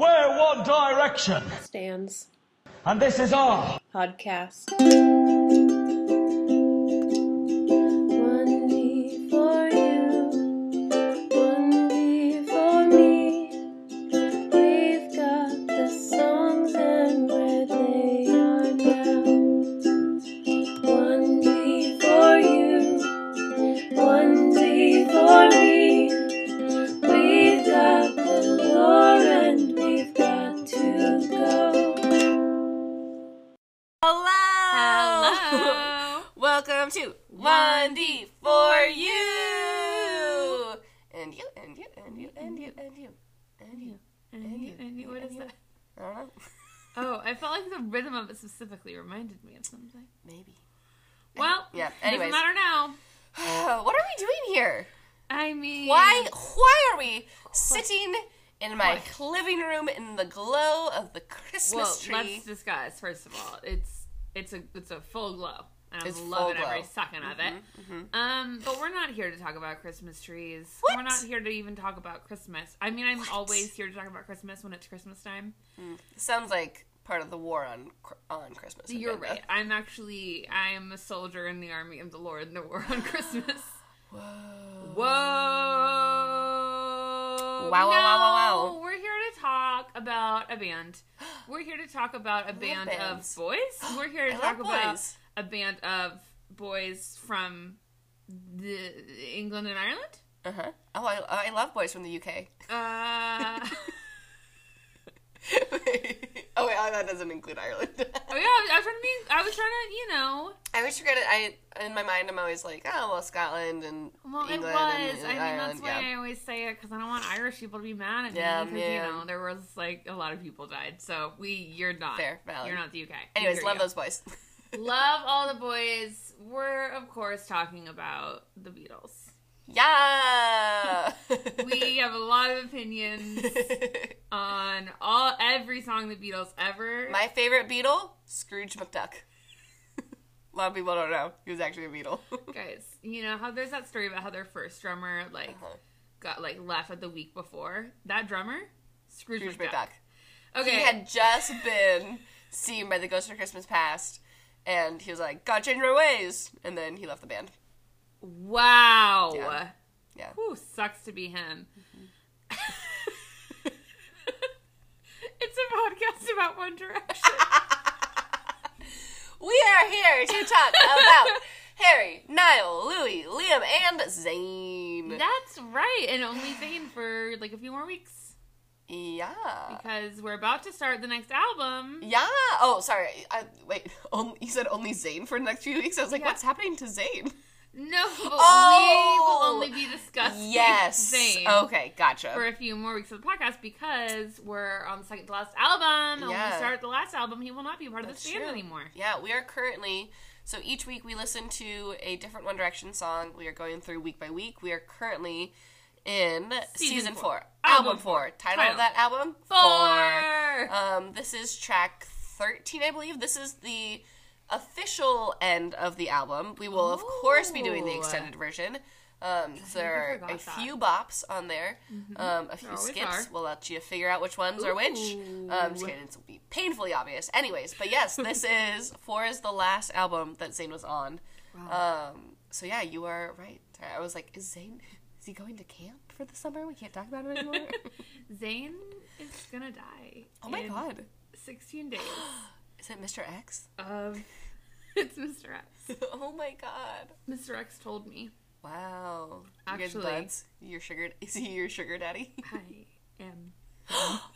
We're One Direction, Stands. and this is our. Podcast. One D for you. And you, and you, and you, and you, and you, and you. And you, and you, what is that? I don't know. Oh, I felt like the rhythm of it specifically reminded me of something. Maybe. Well, Yeah, doesn't anyways. matter now. what are we doing here? I mean, Why? Why are we sitting in my What? living room in the glow of the Well, Christmas tree? let's discuss. First of all, it's it's a it's a full glow. And I'm loving every second of it. Mm-hmm, mm-hmm. Um, but we're not here to talk about Christmas trees. What? We're not here to even talk about Christmas. I mean, I'm always here to talk about Christmas when it's Christmas time. Mm. Sounds like part of the war on on Christmas. You're agenda. right. I'm actually I am a soldier in the army of the Lord in the war on Christmas. Whoa. Whoa! Wow, wow, wow, wow, wow. We're here to talk about a band. We're here to talk about a band of boys. We're here to I talk about boys. A band of boys from the England and Ireland. Uh huh. Oh, I, I love boys from the UK. Uh, oh wait, oh, that doesn't include Ireland. oh yeah, I was trying to be. I was trying to, you know. I always forget it. I in my mind, I'm always like, oh well, Scotland and Well, England it was. and, and I mean, Ireland. that's why yeah. I always say it because I don't want Irish people to be mad at me. Yeah, because yeah. you know there was like a lot of people died. So we, you're not. Fair, valid. You're not the UK. Anyways, love you those boys. Love all the boys. We're of course talking about the Beatles. yeah. We have a lot of opinions on all every song the Beatles ever. my favorite Beatle, Scrooge McDuck. a lot of people don't know he was actually a Beatle. Guys, you know how there's that story about how their first drummer like Uh-huh. got like left at the week before. That drummer, Scrooge, Scrooge McDuck. McDuck. Okay, He had just been seen by the Ghost of Christmas Past, and he was like, "Gotta change my ways," and then he left the band. wow. Yeah. Yeah. Whew, sucks to be him. Mm-hmm. it's a podcast about One Direction. We are here to talk about Harry, Niall, Louis, Liam, and Zayn. That's right, and only Zayn for like a few more weeks Yeah. because we're about to start the next album. Yeah. Oh, sorry. I, wait. Only, you said only Zayn for the next few weeks. I was like, Yeah. what's happening to Zayn? No, but Oh! we will oh! only be discussing Yes. Zayn Okay. Gotcha. for a few more weeks of the podcast because we're on the second to last album. And when we start the last album, he will not be part of That's this band anymore. Yeah, we are currently. So each week we listen to a different One Direction song. We are going through week by week. We are currently in season, Season four, four. Album, Album four. Title, Title. of that album Four. Um, this is track 13, I believe. This is the official end of the album. We will, of course, be doing the extended version. Um, so there are a that. Mm-hmm. few bops on there, um, a few skips. are. We'll let you figure out which ones are which. Um, just kidding, it'll be painfully obvious. Anyways, but yes, this is four is the last album that Zayn was on. Um, so yeah, you are right. I was like, is Zayn is he going to camp for the summer? We can't talk about it anymore. Zayn is gonna die. oh my god, 16 days. is it Mr. X? Um, it's Mr. X. oh my god. Mr. X told me Wow. You guys Actually- buds? Your sugar is he your sugar daddy? I am.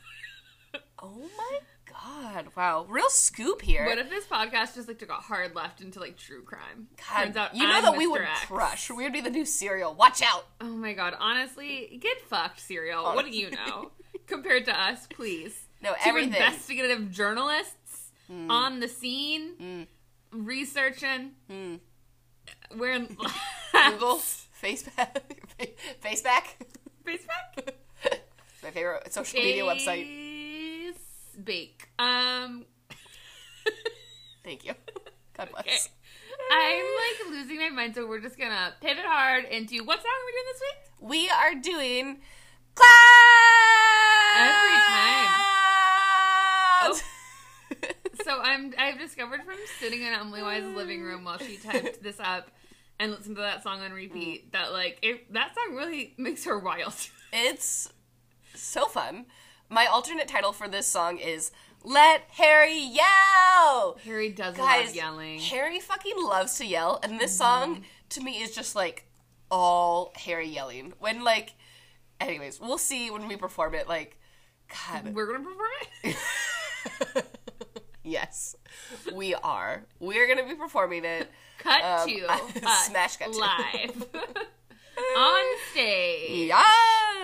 Oh my god. Wow. Real scoop here. What if this podcast just like took a hard left into like true crime? God, Turns out you know I'm that we would X. crush. We would be the new serial. Watch out. Oh my god! Honestly, get fucked, serial. What do you know? Compared to us, please. No, Two everything. Hmm. investigative journalists on the scene, researching. Wearing Google Faceback Faceback. Facebook. It's my favorite social media website bake. Um Thank you. God bless. Okay. I'm like losing my mind, so we're just gonna pivot hard into what song are we doing this week? We are doing Clouds! Every time. Oh. so I'm I've discovered from sitting in Emily Wise's living room while she typed this up and listened to that song on repeat mm. that like it, that song really makes her wild. it's so fun. My alternate title for this song is Let Harry Yell! Harry does Guys, love yelling. Harry fucking loves to yell, and this song to me is just like all Harry yelling. When like, anyways, we'll see when we perform it. Like, God, We're gonna perform it. yes, we are. We're gonna be performing it. Cut Um, to I- smash cut to. live on stage.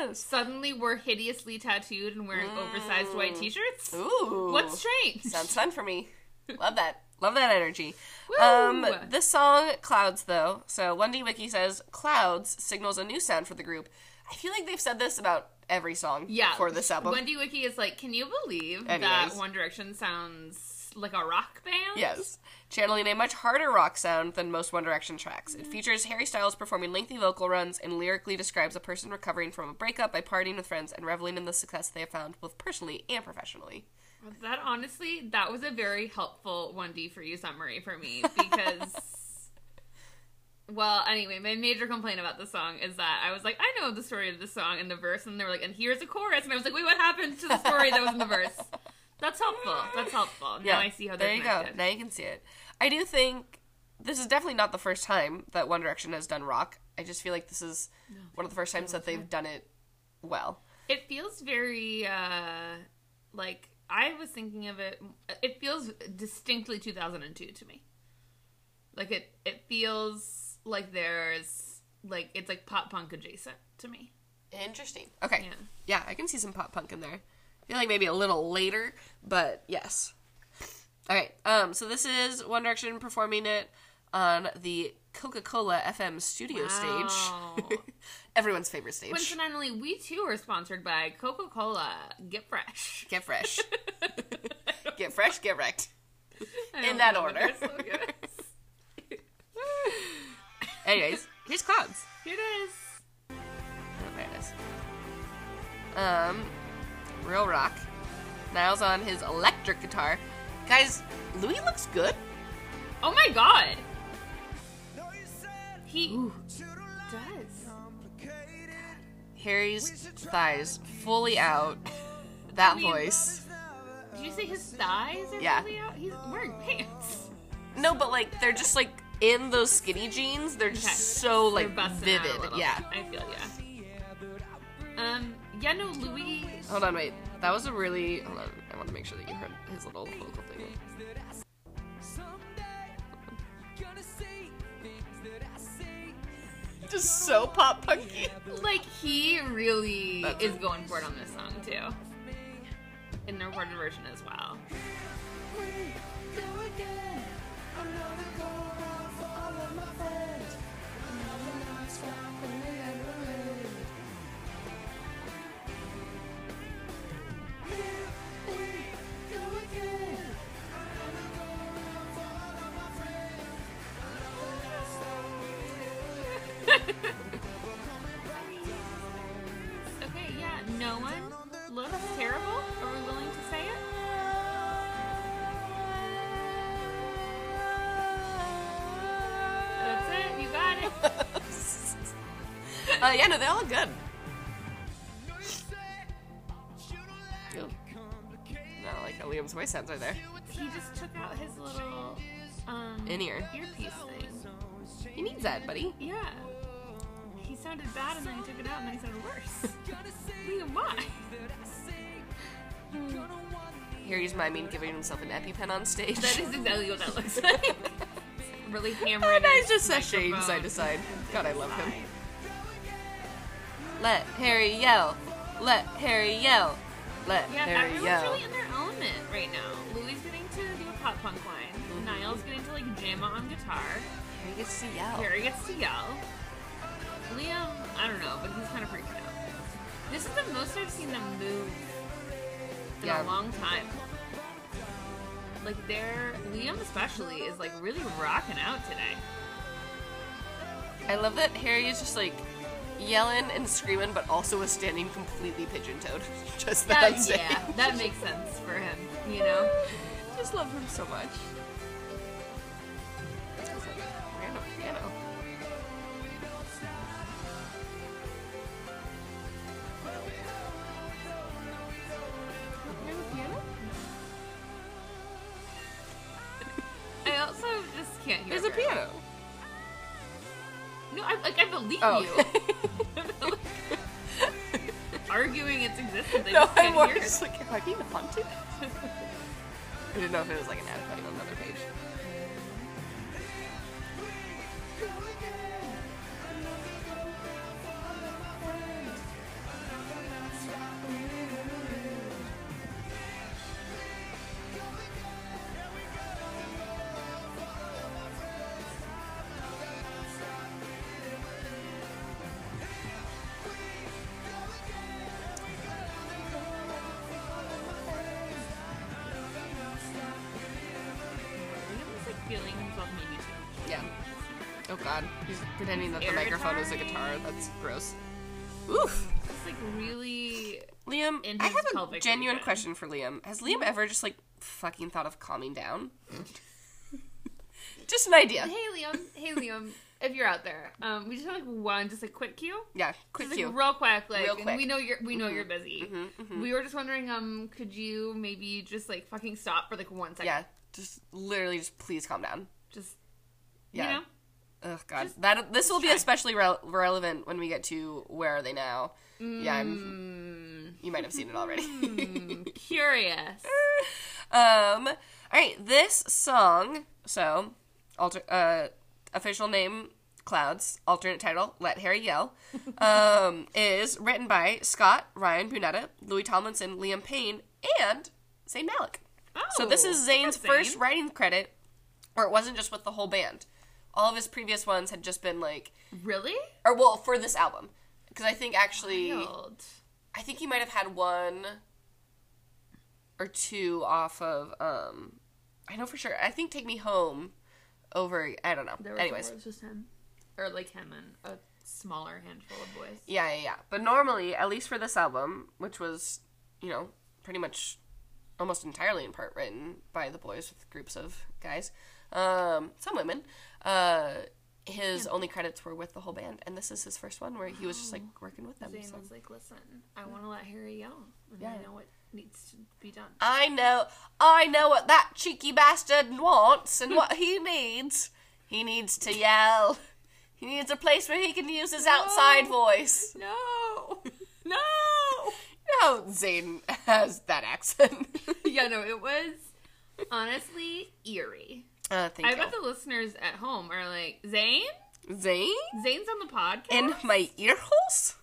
Yes. Suddenly, we're hideously tattooed and wearing oversized white T-shirts. Ooh. What's strange? Sounds fun for me. Love that. Love that energy. Woo! Um, this song, Clouds, though. So, 1D Wiki says Clouds signals a new sound for the group. I feel like they've said this about every song yeah, for this album. 1D Wiki is like, can you believe Anyways. that One Direction sounds like a rock band? Yes. Channeling a much harder rock sound than most One Direction tracks. It features Harry Styles performing lengthy vocal runs and lyrically describes a person recovering from a breakup by partying with friends and reveling in the success they have found both personally and professionally. That honestly, that was a very helpful 1D for you summary for me because. Well, anyway, my major complaint about the song is that I was like, I know the story of the song and the verse, and they were like, and here's a chorus, and I was like, wait, what happened to the story that was in the verse? That's helpful. That's helpful. Now I see how they're there you connected. go. Now you can see it. I do think this is definitely not the first time that One Direction has done rock. I just feel like this is one of the first times that they've done it well. It feels very uh like I was thinking of it. It feels distinctly 2002 to me. Like it, it feels like there's like it's like pop punk adjacent to me. Interesting. Okay. Yeah. Yeah, I can see some pop punk in there. I feel like maybe a little later, but yes. All right. um, so this is One Direction performing it on the Coca Cola FM studio Wow. stage. Everyone's favorite stage. Coincidentally, we too are sponsored by Coca Cola. Get fresh. Get fresh. get fresh, get wrecked. In that order. their slogan is. Anyways, here's Clouds. Here it is. Oh, there it is. Um, real rock. Niall's on his electric guitar. Guys, Louis looks good. Oh my god. He does. Harry's thighs fully out. That mean- voice. Did you say his thighs are Yeah. fully out? He's wearing pants. No, but like they're just like in those skinny jeans. They're just Okay. so like busting out a vivid. Yeah. I feel yeah. Um. Yeah. No. Louis. Hold on, wait. That was a really. Hold on. I want to make sure that you heard his little vocal thing. Just so pop punky. Like he really That's is it. going for it on this song too. In the recorded version as well. No, they all look good. Ew. No, like how Liam's voice sounds right there. He just took out his little um In-ear. earpiece thing. He needs that, buddy. Yeah. He sounded bad and then he took it out and then he sounded worse. Liam, why? Harry's miming giving himself an EpiPen on stage. That is exactly what that looks like. really hammering. No, he's just sashaying microphone. side to side. God, I love him. Let Harry yell. Let Harry yell. Let Yeah, Harry everyone's yell. really in their element right now. Louis getting to do a pop punk line. Mm-hmm. Niall's getting to like jam on guitar. Harry gets to yell. Harry gets to yell. Liam, I don't know, but he's kind of freaking out. This is the most I've seen them move in Yeah. a long time. Like they're Liam especially is like really rocking out today. I love that Harry is just like yelling and screaming, but also was standing completely pigeon toed. Just that, that yeah, that makes sense for him. You know, just love him so much. Random piano. Random piano? I also just can't hear. There's a piano. No, I, like I believe oh. you. no, I'm more just like, am I being haunted? I didn't know if it was like an ad on another page. God. He's pretending that the Air microphone is a guitar-y. That's gross. Oof. It's like really. Liam, In I have a genuine region. question for Liam. Has Liam ever just like fucking thought of calming down? just an idea. Hey Liam, hey Liam, if you're out there, um, we just have like one, just a quick cue. Yeah, quick Just, cue. real quick, like Real quick. we know you're we know you're Mm-hmm. busy. We were just wondering, um, could you maybe just like fucking stop for like one second? yeah, just literally just please calm down. Just Yeah. you know. Oh god, that this will be especially rel- relevant when we get to where are they now? Yeah, I'm, you might have seen it already. Mm, curious. um, all right, this song. So, alter uh, official name Clouds. Alternate title Let Harry Yell. Um, is written by Scott Ryan Bunetta, Louis Tomlinson, Liam Payne, and Zayn Malik. So this is Oh, Zayn's first writing credit, or it wasn't just with the whole band. All of his previous ones had just been like, Really? or well, for this album, because I think actually, Wild. I think he might have had one or two off of. um I know for sure. I think "Take Me Home" over. I don't know. There was Anyways, was just him, or like him and a smaller handful of boys. yeah, yeah, yeah. But normally, at least for this album, which was, you know, pretty much almost entirely in part written by the boys with groups of guys, um, some women. Uh, his only credits were with the whole band, and this is his first one where he was just like working with them. Zayn so. was like, "Listen, I want to let Harry yell, and I know what needs to be done." I know, I know what that cheeky bastard wants and what he needs. He needs to yell. He needs a place where he can use his outside voice. No, no. no. Zayn has that accent. yeah, no, it was honestly eerie. Uh, thank I you. bet the listeners at home are like, "Zayn, Zayn Zayn's on the podcast." in my ear holes?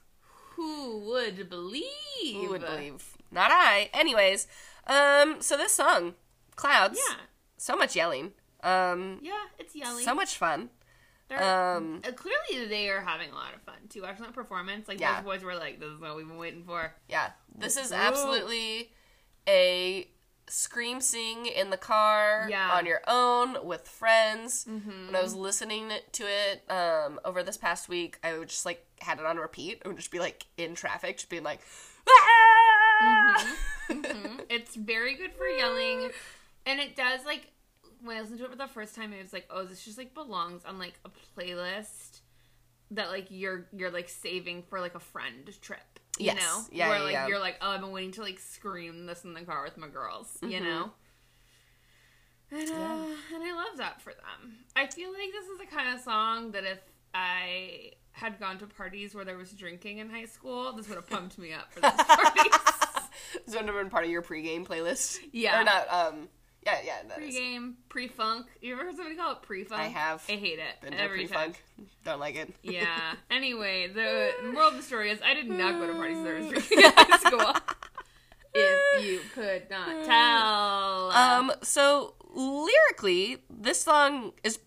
who would believe? Who would believe? Not I. Anyways, um, so this song, Clouds, Yeah, so much yelling, um, yeah, it's yelling. so much fun. Um, uh, clearly, they are having a lot of fun too. Watching that performance, like Yeah. those boys were like, "This is what we've been waiting for." Yeah, this is absolutely a scream sing in the car Yeah. on your own with friends. When I was listening to it um, over this past week, I would just like had it on repeat. I would just be like in traffic, just being like, "Ah!" It's very good for yelling, and it does like when I listened to it for the first time, it was like, "Oh, this just like belongs on like a playlist that like you're you're like saving for like a friend trip." You Yes. know, Yeah, where yeah, like yeah. you're like, "Oh, I've been waiting to like scream this in the car with my girls," Mm-hmm. you know. And, uh, and I love that for them. I feel like this is the kind of song that if I had gone to parties where there was drinking in high school, this would have pumped me up for those parties. This would have been part of your pregame playlist. Yeah. Or not, um, yeah, yeah. that is. Pre-game, pre-funk. You ever heard somebody call it pre-funk? I have. I hate it. Been every time. pre-funk. Don't like it. Yeah. Anyway, the moral of the story is I did not go to parties there was drinking in high school. if you could not tell. Um, so lyrically, this song is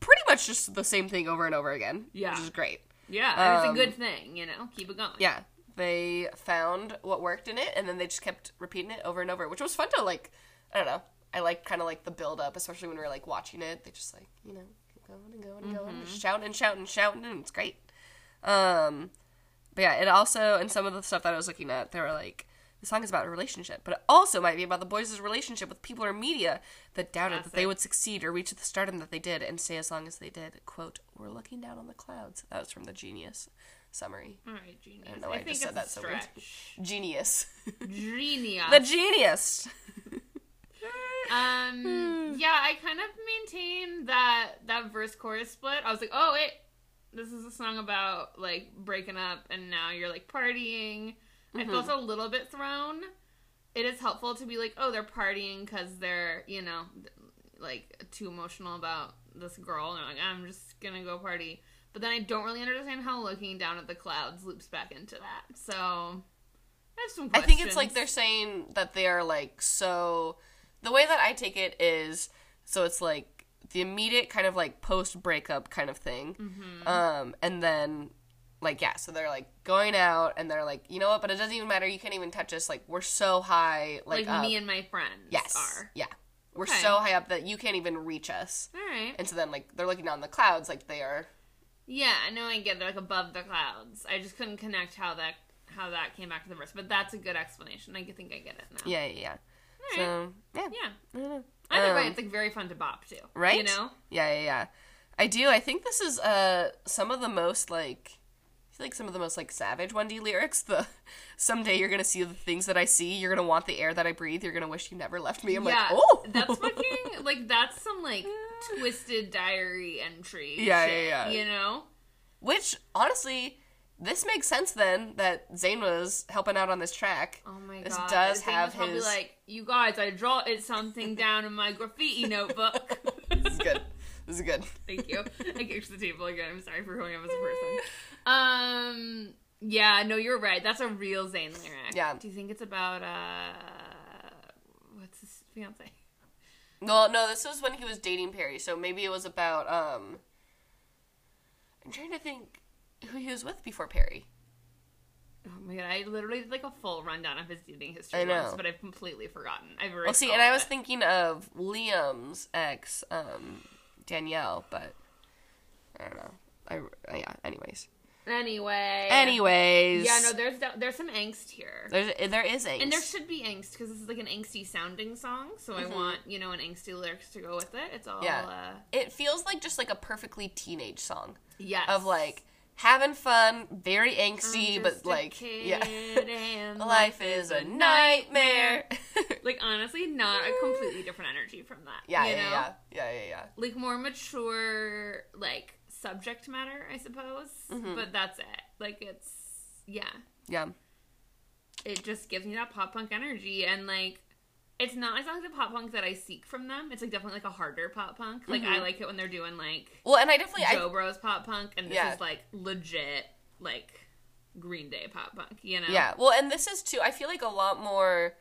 pretty much just the same thing over and over again. Yeah. Which is great. yeah, um, it's a good thing, you know. Keep it going. Yeah. They found what worked in it and then they just kept repeating it over and over, which was fun to like I don't know. I like kind of like the build up, especially when we were like watching it. They just like, you know, keep going and going and going, just shouting and shouting and shouting, and it's great. Um, but yeah, it also and some of the stuff that I was looking at, they were like The song is about a relationship, but it also might be about the boys' relationship with people or media that doubted that they would succeed or reach the stardom that they did and stay as long as they did. Quote, We're looking down on the clouds. That was from the Genius summary. All right, genius. know why I think just said that so weird. Genius. Genius. the genius. Um, yeah, I kind of maintain that that verse chorus split. I was like, oh wait, this is a song about like breaking up, and now you're like partying. I Mm-hmm. felt a little bit thrown. It is helpful to be like, oh, they're partying because they're you know like too emotional about this girl, and they're like, I'm just gonna go party. But then I don't really understand how looking down at the clouds loops back into that. So I have some. I think it's like they're saying that they are like so. The way that I take it is so it's like the immediate kind of like post breakup kind of thing, Mm-hmm. um, and then like yeah, so they're like going out and they're like you know what, but it doesn't even matter. You can't even touch us. Like we're so high, like, like me and my friends yes, are. yeah, we're Okay. so high up that you can't even reach us. All right. And so then like they're looking down the clouds, like they are. Yeah, I know I get it, like above the clouds. I just couldn't connect how that how that came back to the verse, but that's a good explanation. I think I get it now. Yeah, yeah, yeah. All So yeah, Yeah. I don't know. Either way, Um, it's like very fun to bop too. right? You know? Yeah, yeah, yeah. I do. I think this is uh some of the most like I feel like some of the most like savage 1D lyrics. The someday you're gonna see the things that I see. You're gonna want the air that I breathe. You're gonna wish you never left me. I'm yeah. like, oh, that's fucking like that's some like twisted diary entry. Yeah, shit, yeah, yeah. You know? Which honestly, this makes sense then that Zayn was helping out on this track. Oh my This god. does This thing have was his- like, you guys, I draw it something down in my graffiti notebook. This is good. This is good. Thank you. I kicked the table again. I'm sorry for who I am as a person. Um. Yeah. No, you're right. That's a real Zayn lyric. Yeah. Do you think it's about uh, what's his fiance? No, no, this was when he was dating Perrie, so maybe it was about um I'm trying to think who he was with before Perrie. Oh my god! I literally did like a full rundown of his dating history I know. once, but I've completely forgotten. I've already Well, see, and I was thinking of Liam's ex, um, Danielle, but I don't know. I uh, yeah. Anyways, Anyway. anyways. Yeah. No. There's there's some angst here. there's there is angst. And there should be angst because this is like an angsty sounding song, so I want you know an angsty lyrics to go with it. It's all Mm-hmm. Yeah. uh, it feels like just like a perfectly teenage song yes of like having fun, very angsty, but like yeah. Life is a nightmare. like honestly not a completely different energy from that yeah, you yeah, know? yeah, yeah, yeah, yeah. like more mature like subject matter i suppose Mm-hmm. but that's it like it's yeah Yeah. it just gives me that pop punk energy and like it's not exactly the pop punk that I seek from them. It's like definitely like a harder pop punk. Like Mm-hmm. I like it when they're doing like Well, and I definitely I, Jo Bros pop punk, and this Yeah. is like legit like Green Day pop punk. You know? Yeah. Well, and this is too. I feel like a lot more,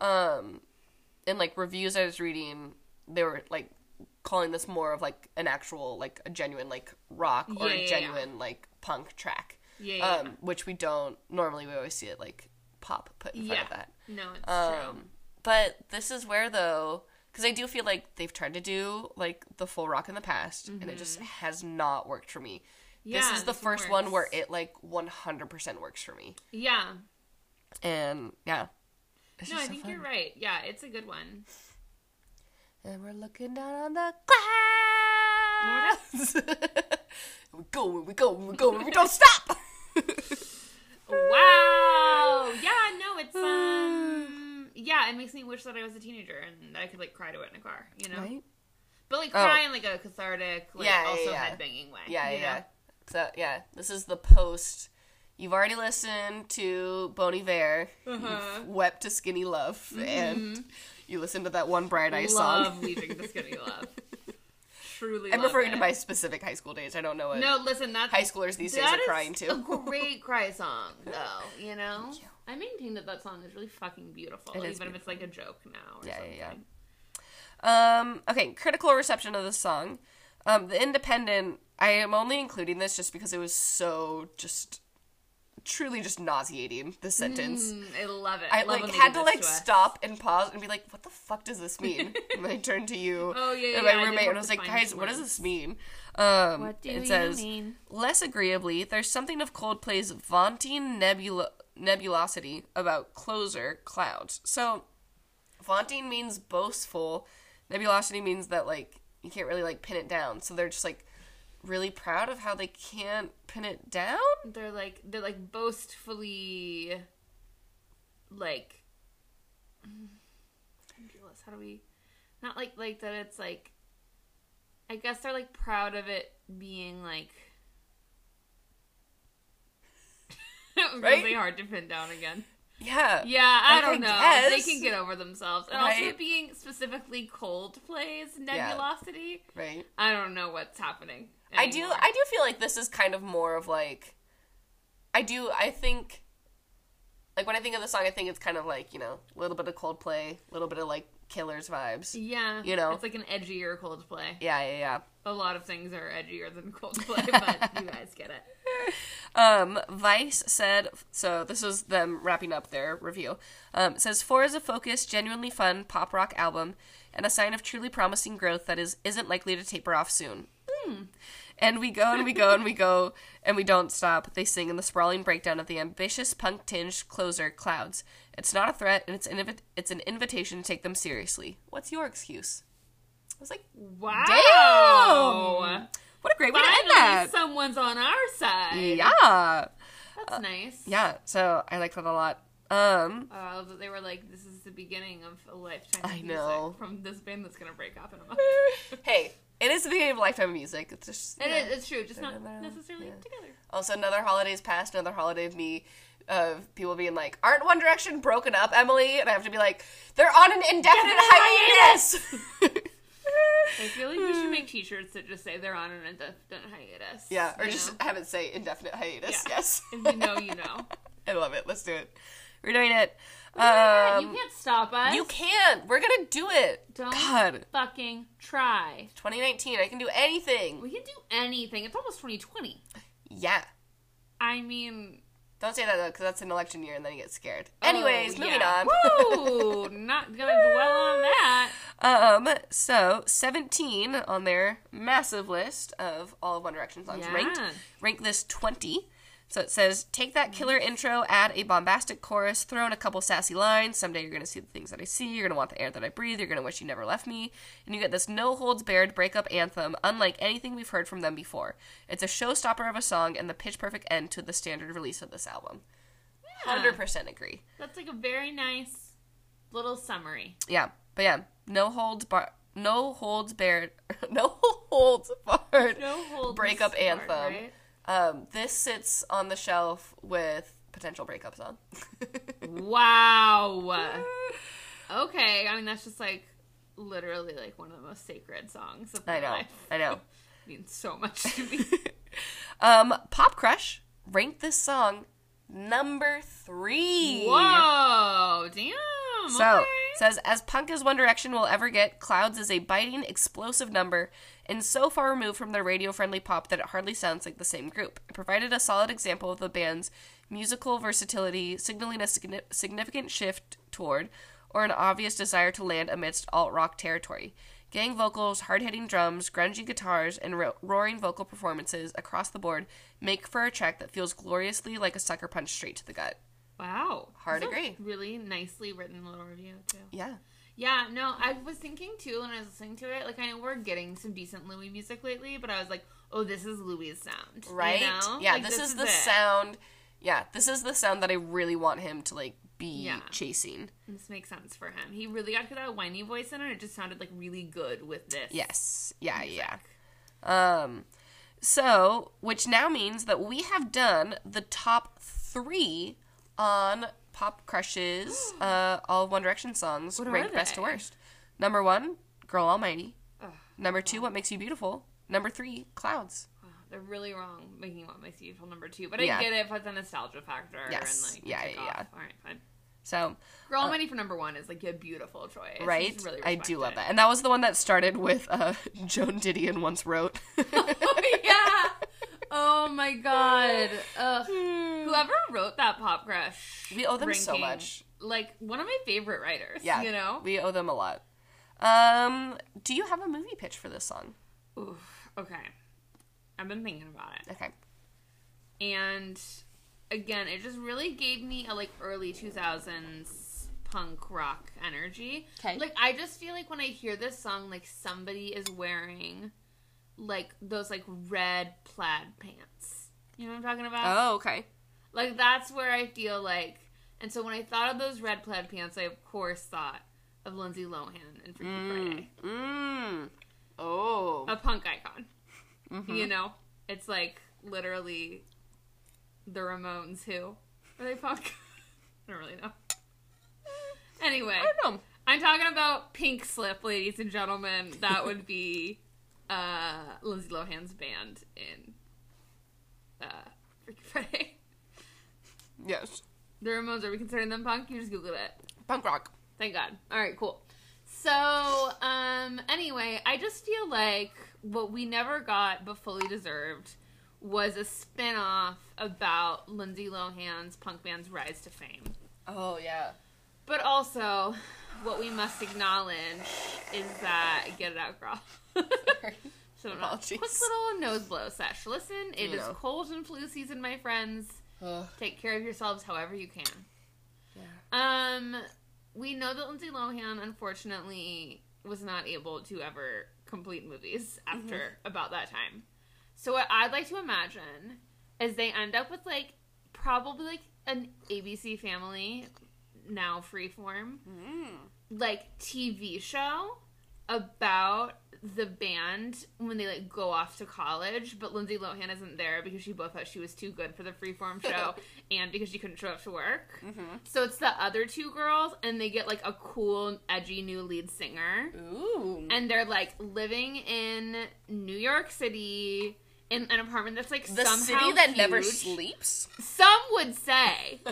um, in like reviews I was reading, they were like calling this more of like an actual like a genuine like rock or Yeah, a yeah, genuine like punk track. Yeah, yeah, Um, which we don't normally. We always see it like pop put in front yeah. of that. No, it's true. But this is where though, because I do feel like they've tried to do like the full rock in the past, and it just has not worked for me. Mm-hmm. Yeah, this is the this first one where it like 100% works for me. Yeah. And yeah. It's No, I so think fun. you're right. Yeah, it's a good one. And we're looking down on the clouds. we go, we go, we go, we don't stop. Wow. Yeah, no, it's um yeah, it makes me wish that I was a teenager and I could like cry to it in a car, you know? right? But like Oh. in like a cathartic, like Yeah, also yeah. headbanging way. Yeah, yeah? So yeah, this is the post. You've already listened to Bon Iver. Uh-huh. You've wept to Skinny Love, and you listened to that one Bright Eyes Love song. leaving the skinny love. Truly I'm love referring it. to my specific high school days. I don't know what No, listen, that's high schoolers these days are crying to. A great cry song, though. You know, I maintain that that song is really fucking beautiful, even is if it's like a joke now. Or Yeah, something. yeah, yeah. Um, okay, critical reception of the song. Um, the Independent. I am only including this just because it was so just truly just nauseating. the sentence. Mm, I love it. I love like had to like us. stop and pause and be like, "What the fuck does this mean?" and I turned to you Oh, yeah, and yeah, my did roommate, have and I was like, "Guys, what does this mean?" Um, What do it you says mean? less agreeably. There's something of Coldplay's vaunting nebula nebulosity about closer clouds. So, vaunting means boastful. Nebulosity means that like you can't really like pin it down. So they're just like really proud of how they can't pin it down. They're like they're like boastfully like nebulous. How do we not like like that it's like I guess they're like proud of it being like Right? really hard to pin down again. Yeah. Yeah, I Like, don't know. They can get over themselves. And also being specifically Coldplay's Yeah. nebulosity. Right. I don't know what's happening. I do. I do feel like this is kind of more of like I do I think like when I think of the song I think it's kind of like, you know, a little bit of Coldplay, a little bit of like Killers vibes. Yeah. You know. It's like an edgier Coldplay. Yeah, yeah, yeah. A lot of things are edgier than Coldplay, but you guys get it. Um, Vice said, so this was them wrapping up their review. Um, says, Four is a focused, genuinely fun pop rock album and a sign of truly promising growth that is, isn't likely to taper off soon. Hmm. And we go and we go and we go and we don't stop. They sing in the sprawling breakdown of the ambitious punk tinged closer, Clouds. It's not a threat and it's an, invi- it's an invitation to take them seriously. What's your excuse? I was like, Wow. damn! What a great way to end Finally, that! someone's on our side. Yeah. That's nice. Yeah, so I like that a lot. Um, Uh, they were like, "This is the beginning of a lifetime." Of I music know. from this band that's gonna break up in a month. hey, it is the beginning of a lifetime of music. It's just It know. is. It's true. Just not necessarily Yeah. together. Also, another holiday's past, another holiday of me, of people being like, "Aren't One Direction broken up, Emily?" And I have to be like, "They're on an indefinite hiatus." I feel like we should make T-shirts that just say they're on an indefinite hiatus. yeah, or just know? have it say indefinite hiatus. Yeah. Yes, if you know, you know. I love it. Let's do it. We're doing it. Yeah, Um, you can't stop us. you can't. We're gonna do it. Don't God, fucking try. 2019. I can do anything. We can do anything. It's almost 2020. Yeah. I mean, Don't say that though, because that's an election year, and then you get scared. Anyways, oh, moving yeah. on. Woo! Not gonna dwell on that. Um, so 17 on their massive list of all of One Direction songs Yeah. ranked. Rank this 20. So it says, take that mm-hmm. killer intro, add a bombastic chorus, throw in a couple sassy lines. Someday you're gonna see the things that I see. You're gonna want the air that I breathe. You're gonna wish you never left me. And you get this no holds barred breakup anthem, unlike anything we've heard from them before. It's a showstopper of a song and the pitch perfect end to the standard release of this album. Yeah. 100% agree. That's like a very nice little summary. Yeah, but yeah, no holds bar, no holds barred, no holds barred. No holds breakup barred, anthem. right? Um, this sits on the shelf with potential breakup song. Wow. Okay, I mean that's just like literally like one of the most sacred songs of my I know, life. I know. means so much to me. Um, Pop Crush ranked this song number three. Whoa, damn. So says as punk as One Direction will ever get, Clouds is a biting, explosive number, and so far removed from their radio-friendly pop that it hardly sounds like the same group. It provided a solid example of the band's musical versatility, signaling a signi- significant shift toward, or an obvious desire to land amidst alt rock territory. Gang vocals, hard-hitting drums, grungy guitars, and ro- roaring vocal performances across the board make for a track that feels gloriously like a sucker punch straight to the gut. Wow. Hard That's agree. Really nicely written little review too. Yeah. Yeah, no, I was thinking too when I was listening to it. Like, I know we're getting some decent Louis music lately, but I was like, oh, this is Louis' sound, you right? know? Yeah, Like, this, is, the it. sound. Yeah, this is the sound that I really want him to like be Yeah. chasing. This makes sense for him. He really got that whiny voice in it. It just sounded like really good with this. Yes. Yeah, yeah. Um so, which now means that we have done the top 3 on Pop Crush's uh all One Direction songs What ranked best to worst. Number 1, Girl Almighty. Number 2, What Makes You Beautiful. Number 3, Clouds. They're really wrong making what makes you number two, but Yeah. I get it for the nostalgia factor Yes. and like Yeah, yeah, yeah. All right, fine. So, Girl Almighty for number one is like a beautiful choice. right? It's really I do love that. And that was the one that started with uh, Joan Didion once wrote. it. yeah. Oh my god. Ugh. Whoever wrote that Pop Crush, We owe them so ranking, much. Like one of my favorite writers. yeah. You know. We owe them a lot. Um, do you have a movie pitch for this song? Oof. Okay. I've been thinking about it, Okay. and again, it just really gave me a like early 2000s punk rock energy. Okay. Like I just feel like when I hear this song like somebody is wearing like those like red plaid pants. You know what I'm talking about? Oh, okay. Like that's where I feel like and so when I thought of those red plaid pants, I of course thought of Lindsay Lohan and Freaky mm, Friday. Mmm. Oh. A punk icon. You know? It's like literally the Ramones who are they punk? I don't really know. Anyway, I don't know. I'm talking about Pink Slip, ladies and gentlemen. That would be uh Lindsay Lohan's band in uh Freaky Friday. Yes. The Ramones, are we considering them punk? You just googled it. Punk rock. Thank God. All right, cool. So, um, anyway, I just feel like what we never got but fully deserved was a spin-off about Lindsay Lohan's punk band's rise to fame. Oh, yeah. But also, what we must acknowledge is that get it out, girl. so, Apologies. quick little nose blow sesh. Listen, it is You know. cold and flu season, my friends. Ugh. Take care of yourselves however you can. Yeah. Um, we know that Lindsay Lohan, unfortunately, was not able to ever complete movies mm-hmm. after about that time. So what I'd like to imagine is they end up with like probably like an ABC Family, now Freeform, mm. like TV show about the band when they like go off to college, but Lindsay Lohan isn't there because she both thought she was too good for the Freeform show and because she couldn't show up to work. Mm-hmm. So it's the other two girls, and they get like a cool, edgy new lead singer, Ooh. and they're like living in New York City in an apartment that's like the somehow city that never sleeps? Some would say.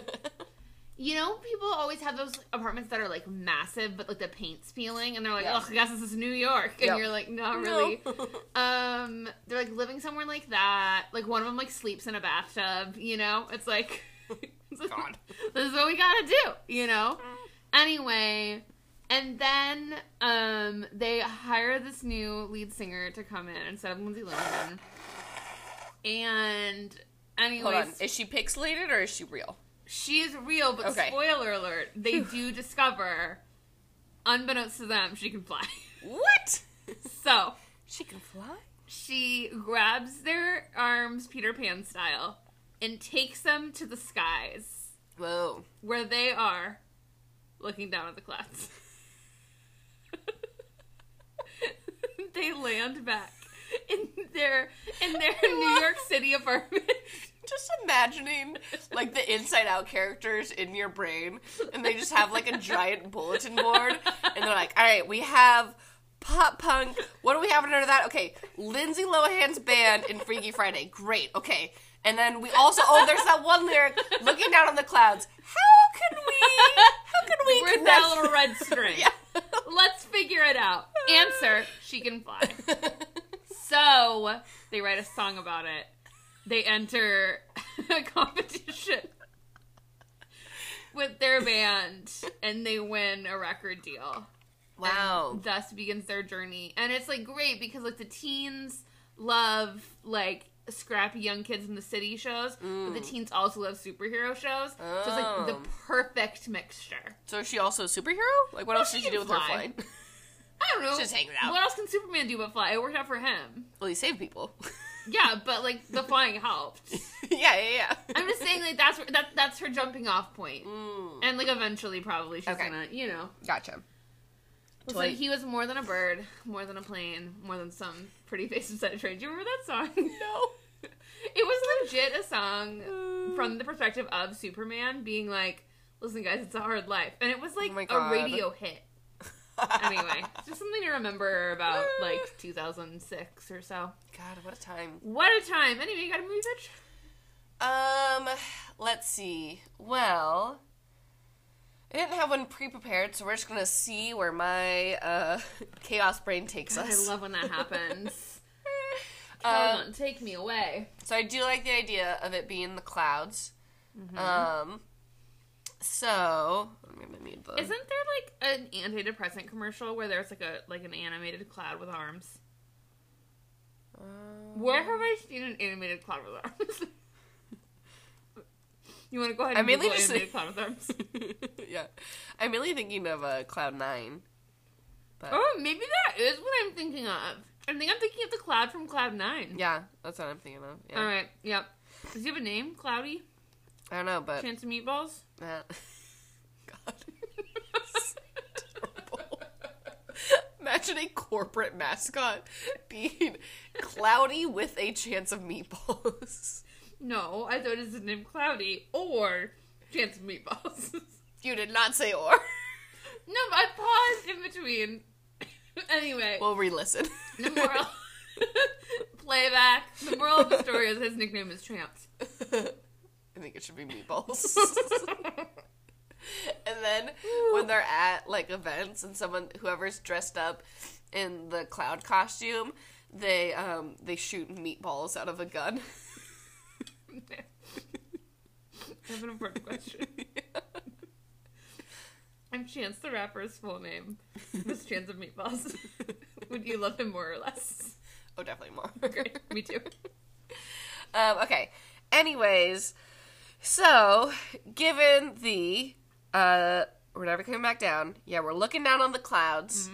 You know, people always have those apartments that are like massive, but like the paint's peeling, and they're like. "Oh, I guess this is New York," and Yep. you're like, "Not No. really." um, they're like living somewhere like that. Like one of them like sleeps in a bathtub. You know, it's like, God. this is what we gotta do. You know. Anyway, and then um, they hire this new lead singer to come in instead of Lindsay Lohan. And anyways, on. Is she pixelated or is she real? She is real, but Okay. spoiler alert, they do discover, unbeknownst to them, she can fly. What? So she can fly? she grabs their arms, Peter Pan style, and takes them to the skies Whoa. where they are looking down at the clouds. they land back in their in their New York City apartment. Just imagining like the inside out characters in your brain and they just have like a giant bulletin board and they're like, all right, we have pop punk. What do we have under that? Okay, Lindsay Lohan's band in Freaky Friday. Great. Okay. And then we also oh there's that one lyric looking down on the clouds. How can we how can we connect that little red string? Yeah. Let's figure it out. Answer: She can fly. So they write a song about it. They enter a competition with their band, and they win a record deal. Wow. Thus begins their journey, and it's like great because like the teens love like scrappy young kids in the city shows, but the mm. teens also love superhero shows. So it's like the Oh. perfect mixture. So is she also a superhero? Like what else she did she do with her fly. flying? I don't know. Just hanging out. What else can Superman do but fly? It worked out for him. Well, he saved people. Yeah, but like the flying helped. yeah, yeah, yeah. I'm just saying like that's that that's her jumping off point. Mm. And like eventually probably she's Okay. gonna you know. Gotcha. Listen, he was more than a bird, more than a plane, more than some pretty face inside a train. Do you remember that song? No. It was legit a song from the perspective of Superman being like, "Listen, guys, it's a hard life," and it was like Oh my a God. radio hit. Anyway, just something to remember about like 2006 or so. God, what a time. What a time! Anyway, you got a movie pitch? Um, let's see. Well, I didn't have one pre-prepared, so we're just gonna see where my uh, chaos brain takes God, I love when that happens. On, take me away. so I do like the idea of it being the clouds. Mm-hmm. Um, so I'm gonna need the. Isn't there like an antidepressant commercial where there's like a like an animated cloud with arms? Um, Where have I seen an animated cloud with arms? You want to go ahead I and mainly Google just animated clown with arms? yeah, I'm mainly thinking of uh, Cloud Nine. But Oh, maybe that is what I'm thinking of. I think I'm thinking of the cloud from Cloud Nine. yeah, that's what I'm thinking of. Yeah. All right. Yep. Does he have a name? Cloudy? I don't know, but Chance of meatballs? uh, God. Imagine a corporate mascot being cloudy with a chance of meatballs. No, I thought it was his name Cloudy or Chance of meatballs. You did not say or. No, I paused in between. anyway, We'll re-listen. the moral playback. The moral of the story is his nickname is Chance. I think it should be meatballs. and then when they're at like events and someone whoever's dressed up in the cloud costume, they um they shoot meatballs out of a gun. I have an important question. I'm Chance the Rapper's full name. This Chance of Meatballs. Would you love him more or less? Oh, definitely more. Great, me too. Um, okay. Anyways, so given the uh, we're never coming back down. Yeah, we're looking down on the clouds.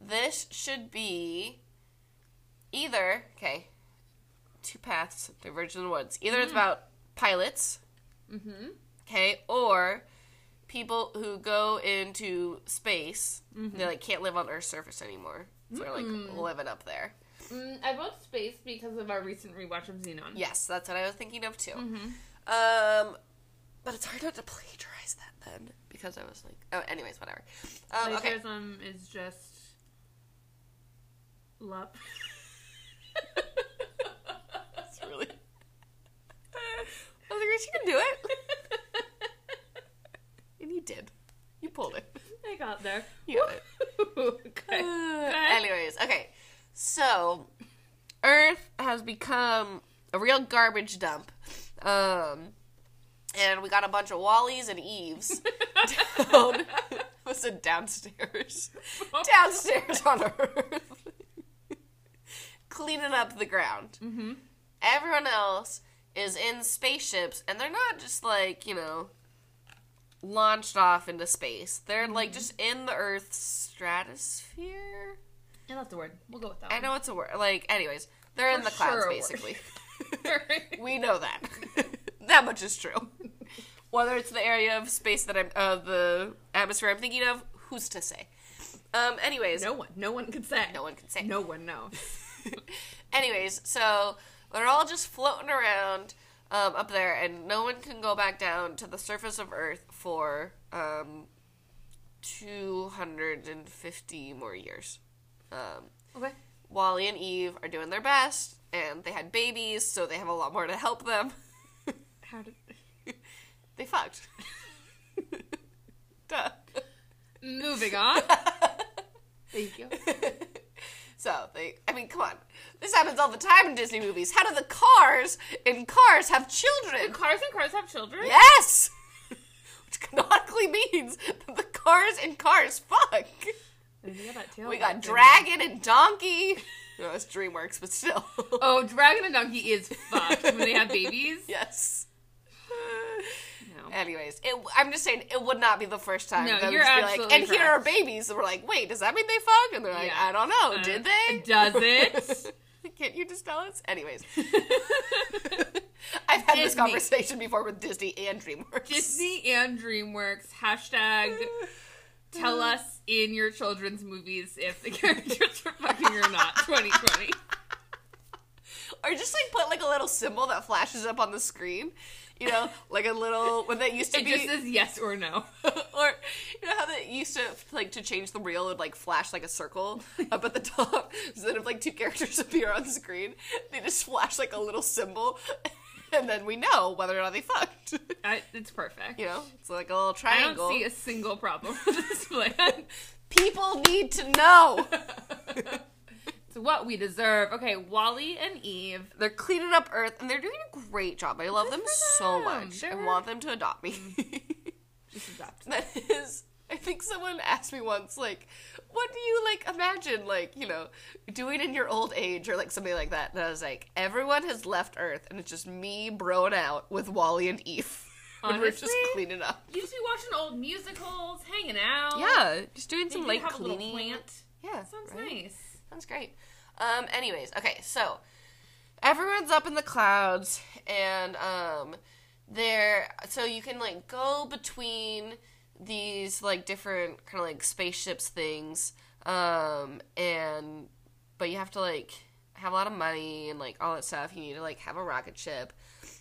This should be either okay. Two paths diverge in the woods. Either it's about pilots, Mm-hmm. okay, or people who go into space. They like can't live on Earth's surface anymore. So they're like living up there. Mm, I vote space because of our recent rewatch of Zenon. Yes, that's what I was thinking of too. Um, but it's hard not to plagiarize that then because I was like, oh, anyways, whatever. Um, okay, Plagiarism is just love. that's really. I was like, Grace, you can do it, and you did. You pulled it. I got there. You got it. okay. Uh, anyways, okay. So, Earth has become a real garbage dump. Um, and we got a bunch of WALL-Es and Eves down. I said downstairs. downstairs on Earth. Cleaning up the ground. Mm-hmm. Everyone else is in spaceships, and they're not just like, you know, launched off into space. They're like just in the Earth's stratosphere. Yeah, that's the word. We'll go with that. I know it's a word. Like, anyways, they're in the clouds sure a basically. we know that. That much is true. Whether it's the area of space that I'm, uh, the atmosphere I'm thinking of, who's to say? Um. Anyways, no one. No one can say. no one can say. No one knows. anyways, so they're all just floating around um, up there, and no one can go back down to the surface of Earth for um, 250 more years. Um, Okay. WALL-E and Eve are doing their best, and they had babies, so they have a lot more to help them. How did? they fucked. Duh. Moving on. Thank you. So they, I mean, come on. This happens all the time in Disney movies. How do the cars in Cars have children? Cars and cars have children. Yes! Which canonically means that the cars in Cars fuck. We got Dragon and Donkey. No, it's DreamWorks, but still. Oh, Dragon and Donkey is fucked when they have babies. yes. No. Anyways, it, I'm just saying it would not be the first time. No, that you're just be like, absolutely and here are correct. babies. And we're like, wait, does that mean they fuck? And they're like, Yeah. I don't know. Uh, Did they? Does it? Can't you just tell us? Anyways. I've had this Disney. conversation before with Disney and DreamWorks. Disney and DreamWorks hashtag tell us in your children's movies if the characters are fucking or not 2020 Or just like put like a little symbol that flashes up on the screen. You know, like a little when that used to it be just says yes or no. Or you know how they used to like to change the reel would like flash like a circle up at the top? So that if like two characters appear on the screen they just flash like a little symbol and then we know whether or not they fucked. I, it's perfect. You know it's like a little triangle. I don't see a single problem with this plan. People need to know it's what we deserve okay WALL-E and Eve they're cleaning up earth and they're doing a great job i love them so them. much i want them to adopt me mm. just adopt that is i think someone asked me once like what do you like imagine like you know doing in your old age or like something like that and i was like everyone has left earth and it's just me broing out with WALL-E and eve when we're just cleaning up. You should be watching old musicals, hanging out. Yeah, just doing some like cleaning. plant. Yeah, Sounds right? nice. Sounds great. Um, anyways, okay, so everyone's up in the clouds, and um, they're so you can like go between these like different kind of like spaceships things, um, and but you have to like have a lot of money and like all that stuff. You need to like have a rocket ship.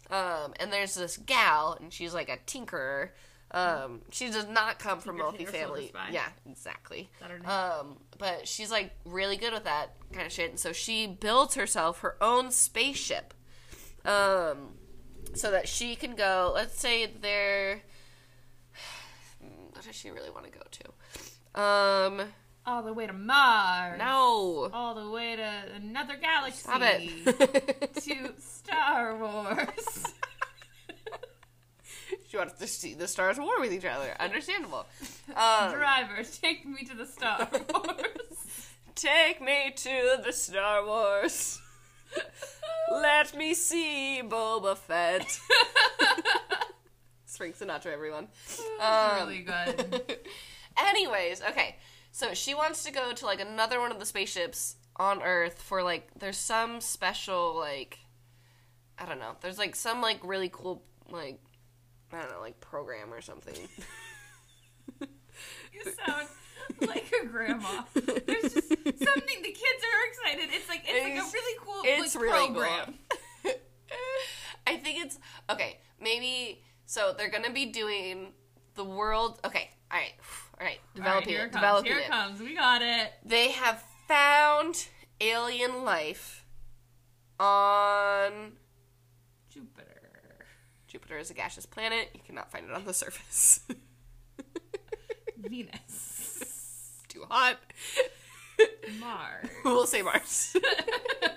Um, and there's this gal, and she's like a tinkerer. Um, she does not come from a multifamily. Spy. Yeah, exactly. That her name? Um, but she's like really good with that kind of shit, and so she builds herself her own spaceship, um, so that she can go. Let's say they're. What does she really want to go to? Um, All the way to Mars. no. All the way to another galaxy. Stop it. to Star Wars. she wants to see the stars war with each other. Understandable. Um, Driver, take me to the Star Wars. Take me to the Star Wars. Let me see Boba Fett. Frank Sinatra, everyone. That's Um, really good. Anyways, okay. So she wants to go to like another one of the spaceships on Earth for like there's some special like I don't know. There's like some like really cool like I don't know, like program or something. You sound like a grandma. There's just something the kids are excited. It's like it's, like a really cool it's like, really program. cool. I think it's okay. Maybe so. They're gonna be doing the world. Okay, all right, all right. All right, Developing here it. it comes. Developing Here it. it comes. We got it. They have found alien life on Jupiter. Is a gaseous planet. You cannot find it on the surface. Venus. Too hot. Mars. we'll say Mars.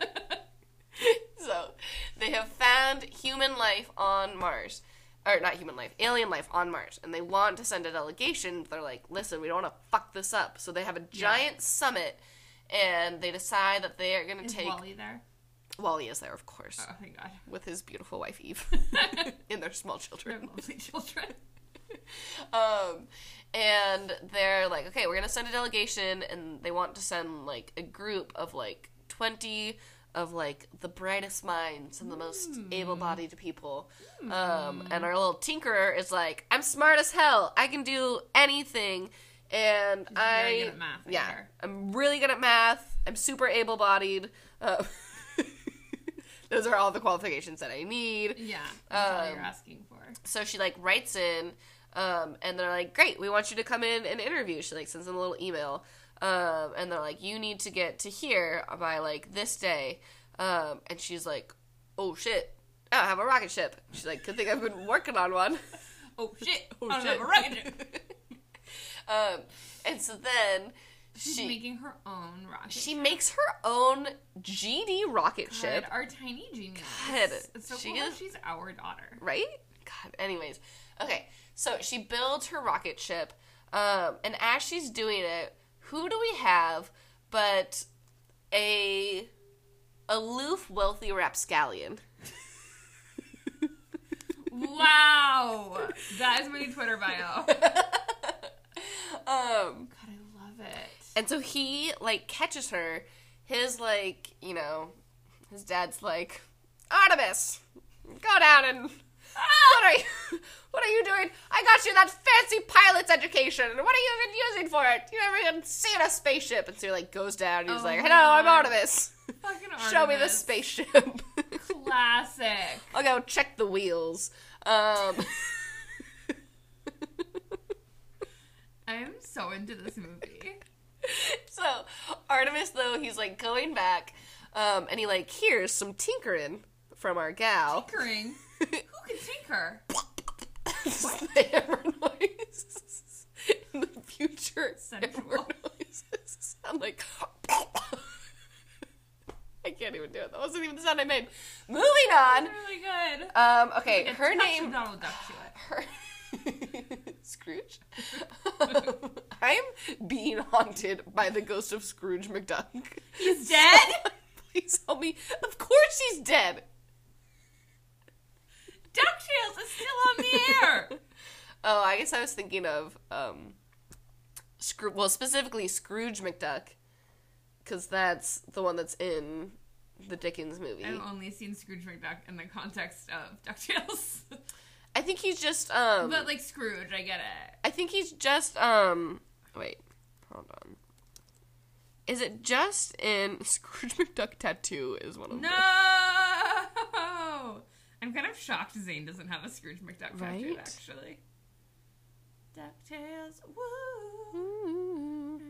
so they have found human life on Mars. Or not human life, alien life on Mars. And they want to send a delegation. They're like, listen, we don't want to fuck this up. So they have a giant summit and they decide that they are going to take. WALL-E there? WALL-E is there, of course, Oh, thank God. with his beautiful wife Eve and their small children. lovely children. Um, and they're like, okay, we're gonna send a delegation, and they want to send like a group of like twenty of like the brightest minds and the most able-bodied people. Um, and our little tinkerer is like, I'm smart as hell. I can do anything, and I very good at math, yeah, hear. I'm really good at math. I'm super able-bodied. Uh, those are all the qualifications that I need Yeah, that's all Um, you're asking for. so she like writes in um, and they're like great we want you to come in and interview she like sends them a little email um, and they're like you need to get to here by like this day um, and she's like oh shit I have a rocket ship she's like good thing I've been working on one Oh shit! Oh, I don't shit. have a rocket. ship. um, and so then She's she making her own rocket. she makes her own GD rocket God, ship our tiny genius. God, It's so she cool is- she's our daughter. right? God. Anyways, okay. So she builds her rocket ship, um, and as she's doing it, who do we have but a aloof, wealthy rapscallion? Wow, that is my Twitter bio. Um, I love it. And so he like catches her. His like, you know, his dad's like, Artemis, go down and. What are you? What are you doing? I got you that fancy pilot's education. What are you even using for it? You never even seen a spaceship. And so he like goes down. and He's Oh like, "Hello, I'm God. Artemis. Fucking Show me the spaceship. Classic. I'll go check the wheels." Um, I'm so into this movie. so Artemis, though, he's like going back, um, and he like hears some tinkering from our gal. Tinkering. Who can tinker? the hammer noise in the future. Hammer noises. I'm like, I can't even do it. That wasn't even the sound I made. Moving on. Really good. Um, okay, her name. Donald Duck to it. Her. Scrooge. I'm being haunted by the ghost of Scrooge McDuck. He's dead. Please help me. Of course he's dead. DuckTales is still on the air. Oh, I guess I was thinking of um, Scroo- well, specifically Scrooge McDuck, because that's the one that's in the Dickens movie. I've only seen Scrooge McDuck in the context of DuckTales. I think he's just um. but like Scrooge, I get it. I think he's just um. Wait, hold on. Is it just in Scrooge McDuck tattoo? Is one of them. No! I'm kind of shocked Zayn doesn't have a Scrooge McDuck tattoo, Right? actually. DuckTales, woo!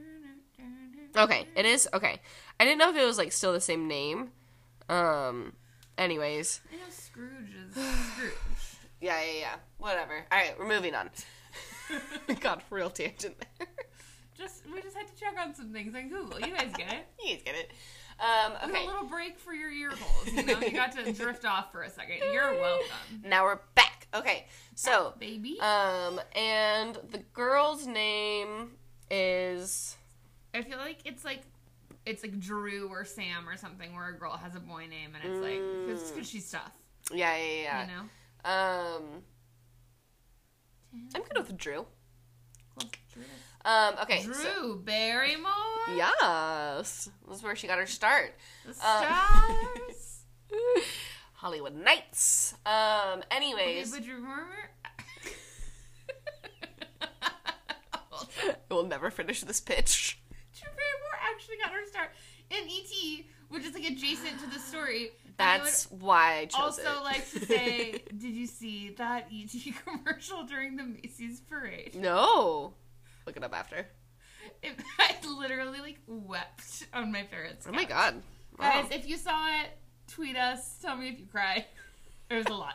Okay, it is okay. I didn't know if it was like still the same name. Um. Anyways, I know Scrooge is Scrooge. Yeah, yeah, yeah. Whatever. All right, we're moving on. God, real tangent there. Just we just had to check on some things on Google. You guys get it. you guys get it. Um. Okay. A little break for your ear holes. You know, you got to drift off for a second. You're welcome, Now we're back. Okay. So, baby. um, and the girl's name is I feel like it's like it's like Drew or Sam or something, where a girl has a boy name, and it's like because she's tough. yeah, yeah, yeah. You know. Um, I'm good with Drew. Drew. Um, okay. Drew so- Barrymore. yes, that's where she got her start. The Uh, stars. Hollywood Nights. Um, anyways, but you remember? we'll never finish this pitch. Drew Barrymore actually got her start in ET, which is like adjacent to the story. And I That's why I chose also it. like to say, did you see that ET commercial during the Macy's parade? no. Look it up after. It, I literally like wept on my parents' Oh my couch. god. Wow. Guys, if you saw it, tweet us. Tell me if you cried. was a lot.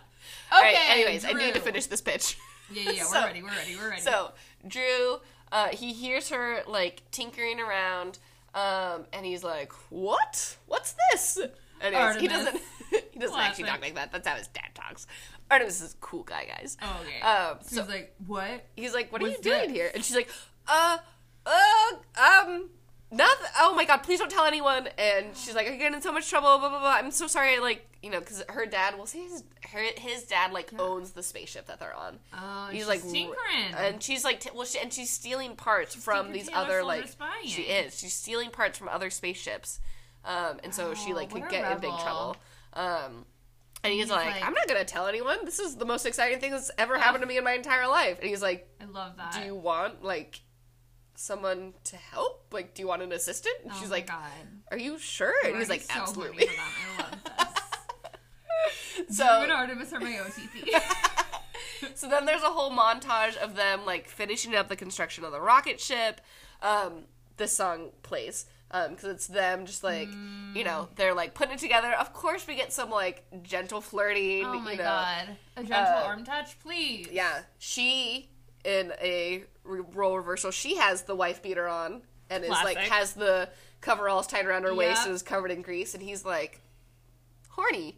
Okay. right, anyways, I need to finish this pitch. Yeah, yeah, yeah. We're ready. We're ready. We're ready. So Drew, uh, he hears her like tinkering around, um, and he's like, "What? What's this?" Anyways, he doesn't. he doesn't actually talk like that. That's how his dad talks. Artemis is a cool guy, guys. oh, okay. Um, so, he's like, what? he's like, "What are you doing this? here?" And she's like, "Uh, uh, um." Nothing. Oh my god! Please don't tell anyone. And she's like, "I'm getting in so much trouble." Blah blah blah. I'm so sorry. Like you know, because her dad. We'll say his her, his dad like owns the spaceship that they're on. Oh, He's she's like tinkering. and she's like, t- well, she, and she's stealing parts from these other like. She is. She's stealing parts from other spaceships, um, and so she Oh, like could get in big trouble. Um, and he's, he's like, like- I'm not gonna tell anyone. This is the most exciting thing that's ever happened to me in my entire life. And he's like, I love that. Do you want like someone to help? Like, do you want an assistant? And oh she's like, God. Are you sure? And he's like, so Absolutely. horny for them. I love this. so Drew Artemis are my OTP. so then there's a whole montage of them like finishing up the construction of the rocket ship. Um, this song plays because it's them just like you know they're like putting it together. Of course, we get some like gentle flirting. oh my you know. god. A gentle Uh, arm touch, please. Yeah, she in a role reversal, she has the wife beater on and is like has the coveralls tied around her waist and is covered in grease, and he's like horny.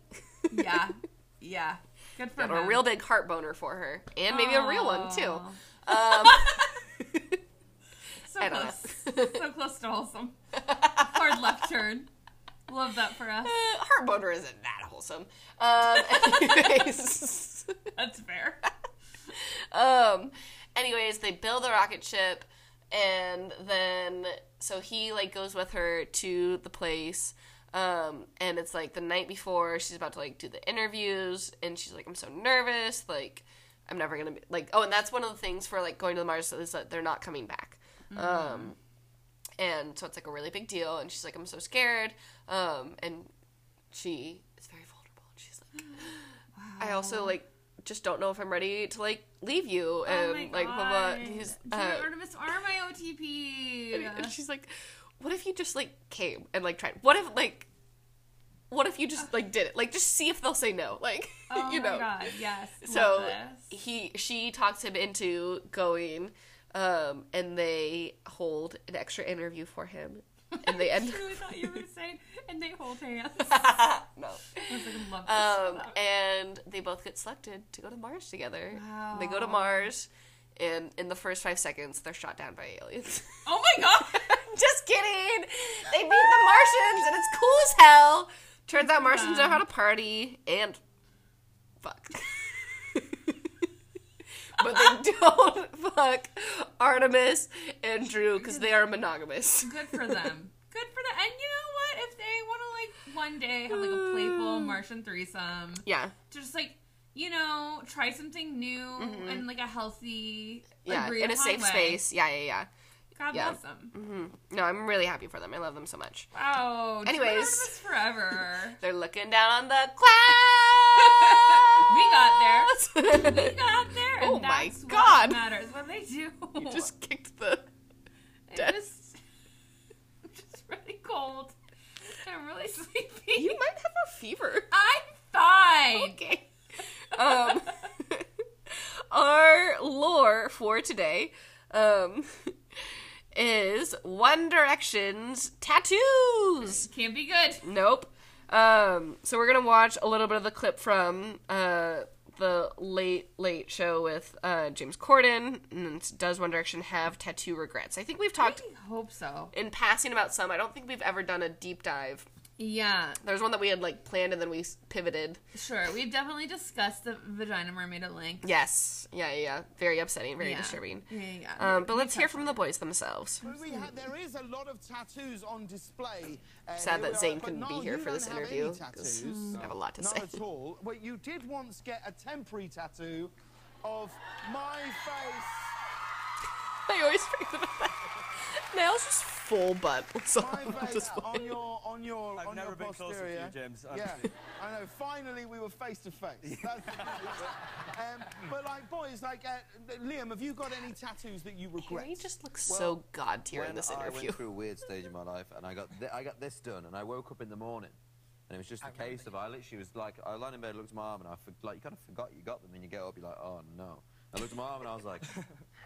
Yeah. Yeah. Good for Got him. a real big heart boner for her, and maybe a real one too. Um, So I close. so close to wholesome. Hard left turn. Love that for us. Uh, isn't that wholesome. Um, anyways, That's fair. um, anyways, they build the rocket ship, and then so he like goes with her to the place. Um, and it's like the night before she's about to like do the interviews, and she's like, "I'm so nervous, like I'm never gonna be like." Oh, and that's one of the things for like going to the Mars is that they're not coming back. Um, and so it's like a really big deal and she's like i'm so scared um and she is very vulnerable and she's like i also like just don't know if i'm ready to like leave you and oh my like blah blah God. he's uh, Artemis are my OTP. and she's like what if you just like came and like tried what if like what if you just like did it like just see if they'll say no like oh you my know god, yes. so he she talks him into going um and they hold an extra interview for him. And they I end really thought you were saying, and they hold hands. no. I was like, I um and they both get selected to go to mars together. They go to mars and in the first five seconds they're shot down by aliens. Oh my god! just kidding. They meet the martians and it's cool as hell. Turns out martians know how to party and fuck but they don't fuck Artemis and Drew because they are monogamous. Good for them. Good for them. And you know what? If they want to like one day have like a playful Martian threesome, Yeah, just like you know, try something new and like a healthy, Mm-hmm. yeah, in a safe way. space. Yeah, yeah, yeah. God Yeah. bless them. No, I'm really happy for them. I love them so much. Wow. Anyways. Forever. They're looking down on the clouds. we got there. We got there. Oh my God. What matters what they do. you just kicked the. I'm just, I'm just really cold. I'm really sleepy. You might have a fever. I'm fine. Okay. Um, our lore for today um, is One Direction's tattoos. Can't be good. Nope. Um, so we're gonna watch a little bit of the clip from uh, the late late show with uh, James Corden. And does One Direction have tattoo regrets? I think we've talked I hope so. in passing about some. I don't think we've ever done a deep dive. Yeah, There's one that we had like planned and then we pivoted. sure. We've definitely discussed the vagina mermaid at length. Yes, yeah, yeah, yeah. Very upsetting, very Yeah. disturbing. Yeah, yeah. yeah. Um, but We let's hear from the boys themselves. But we ha- there is a lot of tattoos on display. Uh, Sad that we Zayn but couldn't be here for this interview, any 'cause tattoos. I have a lot to Not say. at all. Well, you did once get a temporary tattoo of my face. I always forget about that. Nails just full butt. So My on face on your on your I've on never your been closer to you, posterior. James. Yeah, I know. Finally, we were face to face. Um, But like, boys, like uh, Liam, have you got any tattoos that you regret? He just looks so god tier in when this I interview. went through a weird stage in my life, and I got th- I got this done, and I woke up in the morning, and it was just a case of I literally was like, I lying in bed, looked at my arm, and I for- like you kind of forgot you got them, and you get up, you're like, oh no. I looked at my arm, and I was like,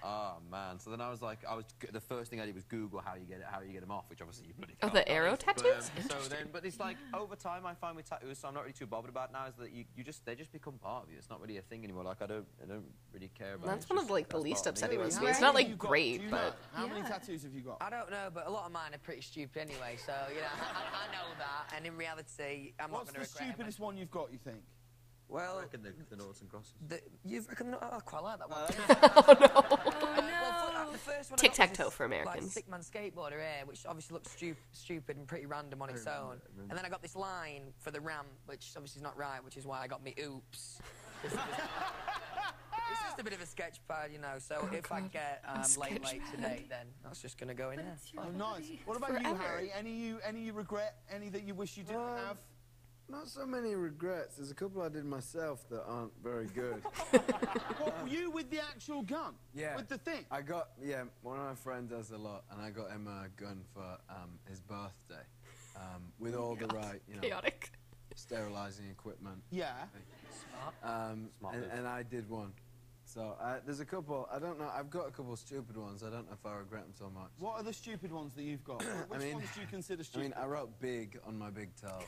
oh man. So then I was like, I was the first thing I did was Google how you get it, how you get them off, which obviously you bloody Oh, can't. the arrow But, um, tattoos? so then, but it's like over time, I find with tattoos, so I'm not really too bothered about now. Is that you, you just they just become part of you. It's not really a thing anymore. Like I don't I don't really care about. it. That's It's one of like the least part of me. upsetting ones to me. It's not like you got? great, but know? how many tattoos have you got? I don't know, but a lot of mine are pretty stupid anyway. So you know, I, I know that, and in reality, I'm What's not going to regret What's the stupidest one you've got? You think? It. Well, I reckon the, the noughts and crosses. the, you've reckon? Oh, I quite like that one. Oh, well, for- the first one I got was Tic-tac-toe for Americans. Like, stick man skateboarder here, which obviously looks stu- stupid and pretty random on its own. And then I got this line for the ramp, which obviously is not right, which is why I got me oops. It's just, a bit of a sketch pad, you know. So if I get um, late late today, then that's just going to go in there. Oh, nice. What about you, Harry? Any you any you regret? Any that you wish you didn't Um, have? Not so many regrets. There's a couple I did myself that aren't very good. What were you with the actual gun? Yeah. With the thing? I got yeah. One of my friends does a lot, and I got him a gun for um, his birthday, um, with all the right you know chaotic. sterilizing equipment. Yeah. Um, Smart and, and I did one. So uh, there's a couple. I don't know. I've got a couple stupid ones. I don't know if I regret them so much. What are the stupid ones that you've got? Which mean- ones do you consider stupid? I mean, I wrote big on my big toe.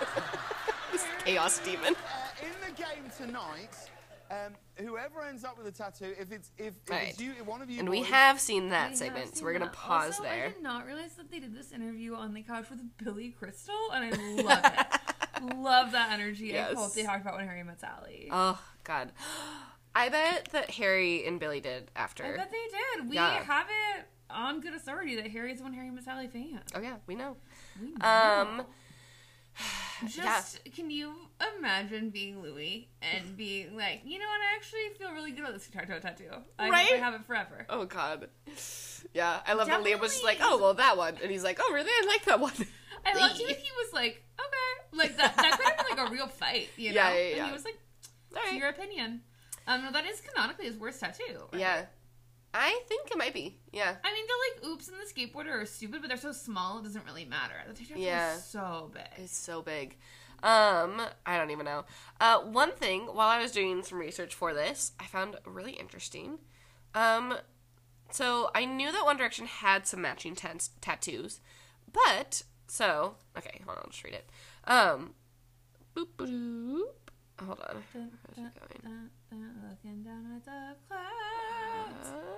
Chaos demon. uh, in the game tonight, um, whoever ends up with a tattoo, if it's if, if Right. it's you, if one of you, And we have seen that We segment, have so we're gonna that. pause also, there. I did not realize that they did this interview on the couch with Billy Crystal, and I love it. love that energy. Yes. I hope they talked about when Harry met Sally. Oh God, I bet that Harry and Billy did after. I bet they did. We Yeah. have it on good authority that Harry's one Harry met Sally fan. Oh yeah, we know. We Um, know. Just can you imagine being Louis and being like, you know what? I actually feel really good about this guitar toe tattoo. I hope Right? I have it forever. Oh God. Yeah, I love that Liam was just like, oh well, that one, and he's like, oh really, I like that one. I loved it if he was like, okay, like that. That could have been like a real fight, you know? Yeah, yeah, And he was like, to right. your opinion. Um, no, that is canonically his worst tattoo. right? Yeah, I think it might be. Yeah, I mean, the like oops and the skateboarder are stupid, but they're so small it doesn't really matter. The tattoo Yeah. is so big. it's so big. Um, I don't even know. Uh, one thing while I was doing some research for this, I found really interesting. Um, so I knew that One Direction had some matching tats- tattoos, but so okay, hold on, I'll just read it. Um, boop, boop, hold on. Where's it going? Looking down at the clouds. Uh,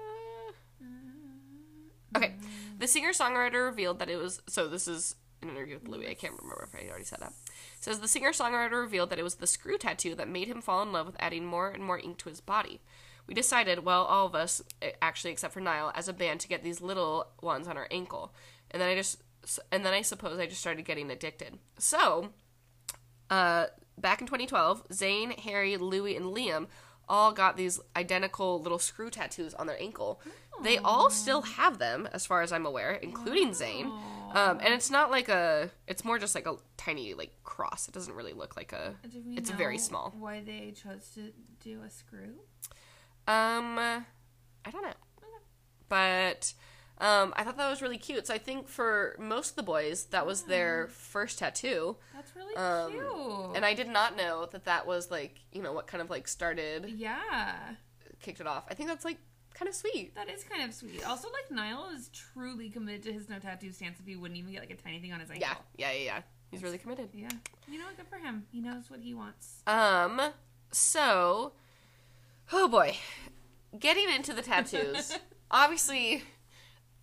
Okay. The singer songwriter revealed that it was so this is an interview with Louis. I can't remember if I already said that. says the singer songwriter revealed that it was the screw tattoo that made him fall in love with adding more and more ink to his body. we decided, well, all of us, eh, actually except for Niall, as a band, to get these little ones on our ankle. And then I just, and then I suppose I just started getting addicted. So, uh, back in 2012, Zayn, Harry, Louis, and Liam all got these identical little screw tattoos on their ankle. They all still have them, as far as I'm aware, including Zayn. Um, and it's not like a, it's more just like a tiny like cross. It doesn't really look like a. It's very small. Why they chose to do a screw? Um, I don't know, but um, I thought that was really cute. So I think for most of the boys, that was their first tattoo. That's really Um, cute. And I did not know that that was like you know what kind of like started yeah, kicked it off. I think that's like kind of sweet. that is kind of sweet. Also, like Niall is truly committed to his no tattoo stance. If he wouldn't even get like a tiny thing on his ankle. Yeah, yeah, yeah, yeah. He's really committed. Yeah. You know, what? good for him. He knows what he wants. Um, so, oh boy, getting into the tattoos. obviously,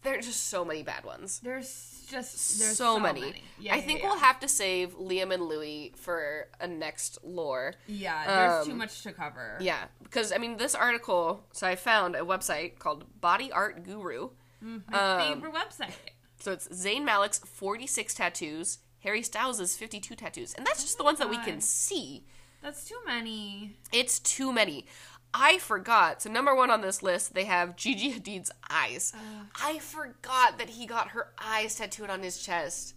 there are just so many bad ones. There's just there's so, many. Yeah, I yeah, think yeah. we'll have to save Liam and Louis for a next lore. Yeah, there's too um, much to cover. Yeah, because I mean, this article. So I found a website called Body Art Guru. Mm-hmm. My um, favorite website. So it's Zayn Malik's 46 tattoos, Harry Styles' 52 tattoos, and that's just the Oh ones that we can ah. see. That's too many. It's too many. I forgot. So number one on this list, they have Gigi Hadid's eyes. I forgot that he got her eyes tattooed on his chest.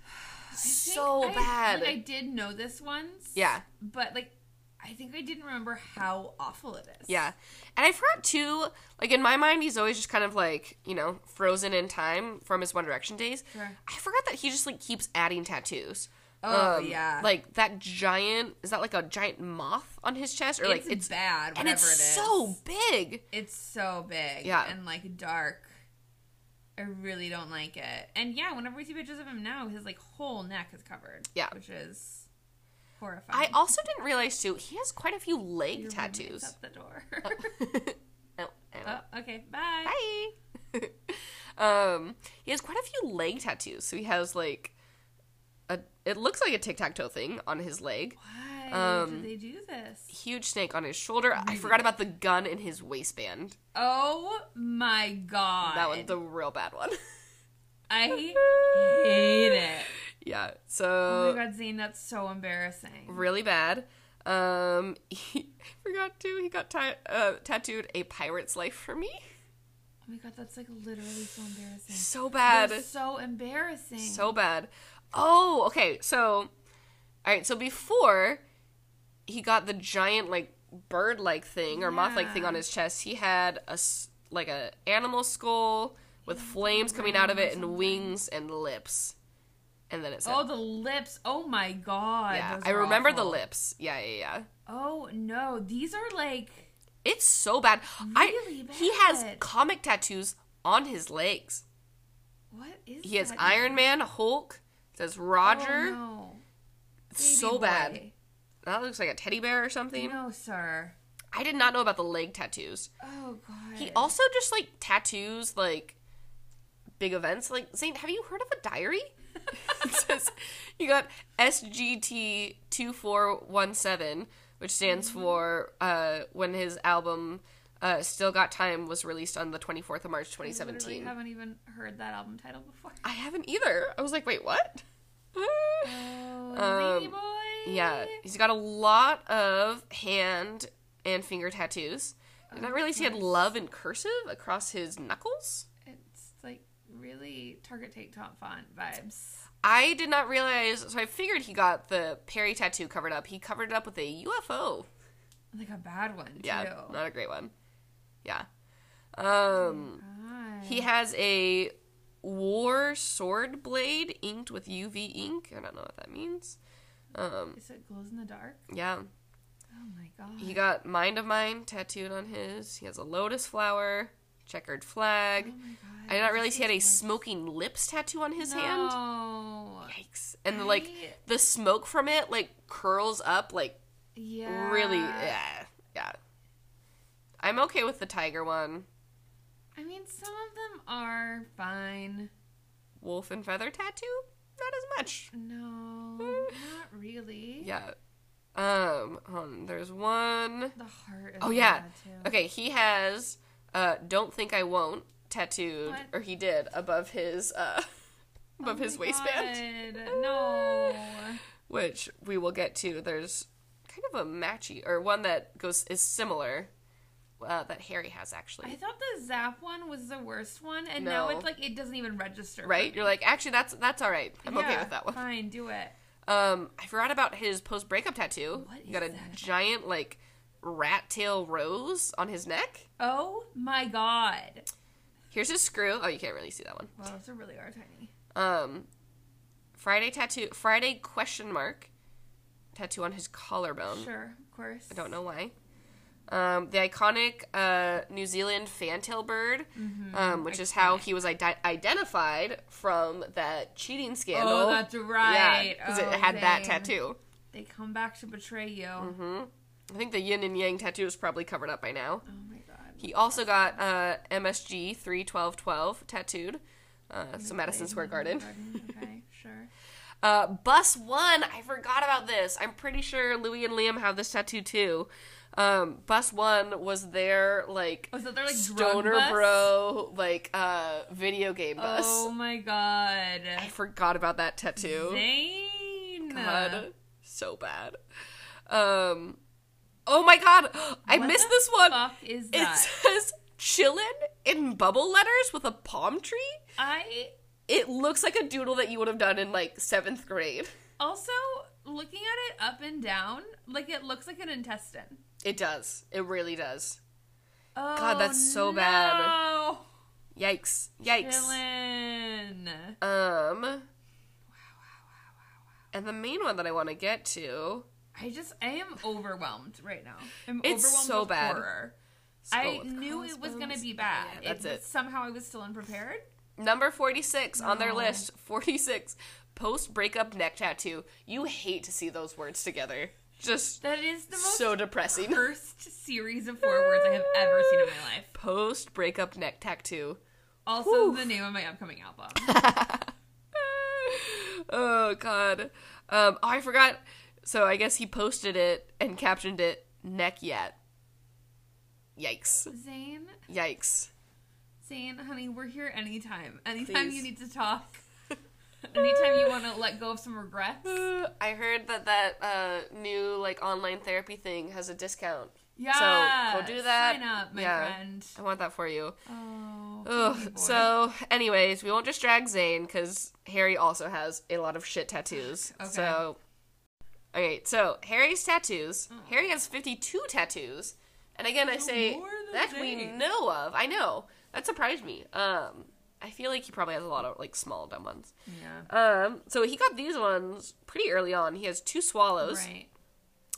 So I- bad. Like, I did know this once. Yeah. But like, I think I didn't remember how awful it is. Yeah. And I forgot too, like in my mind, he's always just kind of like, you know, frozen in time from his One Direction days. Sure. I forgot that he just like keeps adding tattoos. Oh Um, yeah. Like that giant, is that like a giant moth on his chest? Or like it's, it's, bad. Whatever and it's it is. so big. It's so big. Yeah. And like dark. I really don't like it. And yeah, whenever we see pictures of him now, his like whole neck is covered. Yeah. Which is horrifying. I also didn't realize too, he has quite a few leg Your tattoos. At the door. oh, know. oh, okay. Bye. Bye. um, he has quite a few leg tattoos. So he has like a. It looks like a tic tac toe thing on his leg. Why Um, did they do this? Huge snake on his shoulder. I forgot about the gun in his waistband. Oh my god. That one's the real bad one. I hate it. yeah. So. Oh my god, Zayn, that's so embarrassing. really bad. Um, he forgot to. He got ta- uh, tattooed a pirate's life for me. Oh my god, that's like literally so embarrassing. So bad. That's so embarrassing. So bad. Oh, okay. So, all right. So before he got the giant like bird-like thing or moth-like thing on his chest, he had a like a animal skull with flames coming out of it and wings and lips. And then it said, Oh, the lips. Oh my god. "Yeah, I remember the lips. Yeah, yeah, yeah. Oh no, these are like It's so bad. I Really he has comic tattoos on his legs. what is He has that? Iron Man, Hulk. It says Oh, Roger. no. It's Baby so bad. That looks like a teddy bear or something. No, sir. I did not know about the leg tattoos. Oh god. He also just like tattoos like big events. Like Zayn, have you heard of a diary? it says you got SGT two four one seven, which stands Mm-hmm. for uh, when his album uh, "Still Got Time" was released on the twenty fourth of March, 2017. I haven't even heard that album title before. I haven't either. I was like, wait, what? Oh, Um, boy. Yeah, he's got a lot of hand and finger tattoos. I Did not realize he had love in cursive across his knuckles. It's like really Target Take Top font vibes. I did not realize, so I figured he got the Perrie tattoo covered up. He covered it up with a UFO. Like a bad one, Yeah, not a great one. Yeah. Um, God. he has a war sword blade inked with UV ink. I don't know what that means. Um, Is it glows in the dark? yeah. Oh my god. He got Mind of Mine tattooed on his. He has a lotus flower, checkered flag. Oh. I did not realize he had a smoking lips tattoo on his hand. No. Yikes. And like the smoke from it like curls up like Yeah. really yeah. Yeah. I'm okay with the tiger one. I mean, some of them are fine. Wolf and feather tattoo? Not as much. No, not really. Yeah. Um, hold on, there's one. The heart. Oh yeah. Okay, he has uh "Don't think I won't" tattooed, What? or he did above his uh above Oh his waistband, God, No. which we will get to. There's kind of a matchy or one that goes is similar uh, that Harry has actually. I thought the Zap one was the worst one, and now No. it's like it doesn't even register. right? You're like, actually, that's that's all right. I'm okay Yeah, with that one. Fine, do it. Um, I forgot about his post breakup tattoo. What he got a is that? giant like rat tail rose on his neck. Oh my god. Here's his screw. Oh, you can't really see that one. Wow, those are really are tiny. Um, Friday tattoo. Friday question mark tattoo on his collarbone. Sure, of course. I don't know why. Um, the iconic uh, New Zealand fantail bird, Mm-hmm. um, which is how he was ide- identified from that cheating scandal. Oh, that's right. Yeah, because Oh, it had that tattoo. They come back to betray you. Mm-hmm. I think the yin and yang tattoo is probably covered up by now. Oh my god. He also got uh, MSG three twelve twelve tattooed. Uh, so Madison Square Garden. okay, sure. Uh, bus one. I forgot about this. I'm pretty sure Louis and Liam have this tattoo too. Um, bus one was their like Oh, so they're like stoner bro like uh video game bus. Oh my god. I forgot about that tattoo. Zayn. God, so bad. Um, oh my god, I What missed this one. fuck is It says chillin' in bubble letters with a palm tree. I It looks like a doodle that you would have done in like seventh grade. also looking at it up and down, like it looks like an intestine. It does. It really does. Oh, God, that's so bad. no. Yikes. Yikes. Chillin'. Um. Wow, wow, wow, wow, And the main one that I want to get to. I just I am overwhelmed right now. I'm It's overwhelmed so with bad. horror. Skull I knew it was gonna be bad. Yeah, that's it, it. Somehow I was still unprepared. Number 46 on their list. 46. Post breakup neck tattoo. You hate to see those words together. Just That is the most so depressing. First series of four words I have ever seen in my life. Post breakup neck tattoo. Also, Whew. the name of my upcoming album. oh god. Um, oh, I forgot. So I guess he posted it and captioned it neck yet. Yikes. Zayn, Yikes. Zayn, honey, we're here anytime. Anytime Please. you need to talk. Anytime you want to let go of some regrets. I heard that that uh, new like online therapy thing has a discount. Yeah. So go do that. Sign up, my Yeah. friend. I want that for you. Oh. Ugh. So, anyways, we won't just drag Zayn because Harry also has a lot of shit tattoos. Okay. So, okay. So Harry's tattoos. Harry has fifty-two tattoos, and again, I say that we know of. I know that surprised me. Um, I feel like he probably has a lot of like small dumb ones. Yeah. Um, so he got these ones pretty early on. He has two swallows. Right.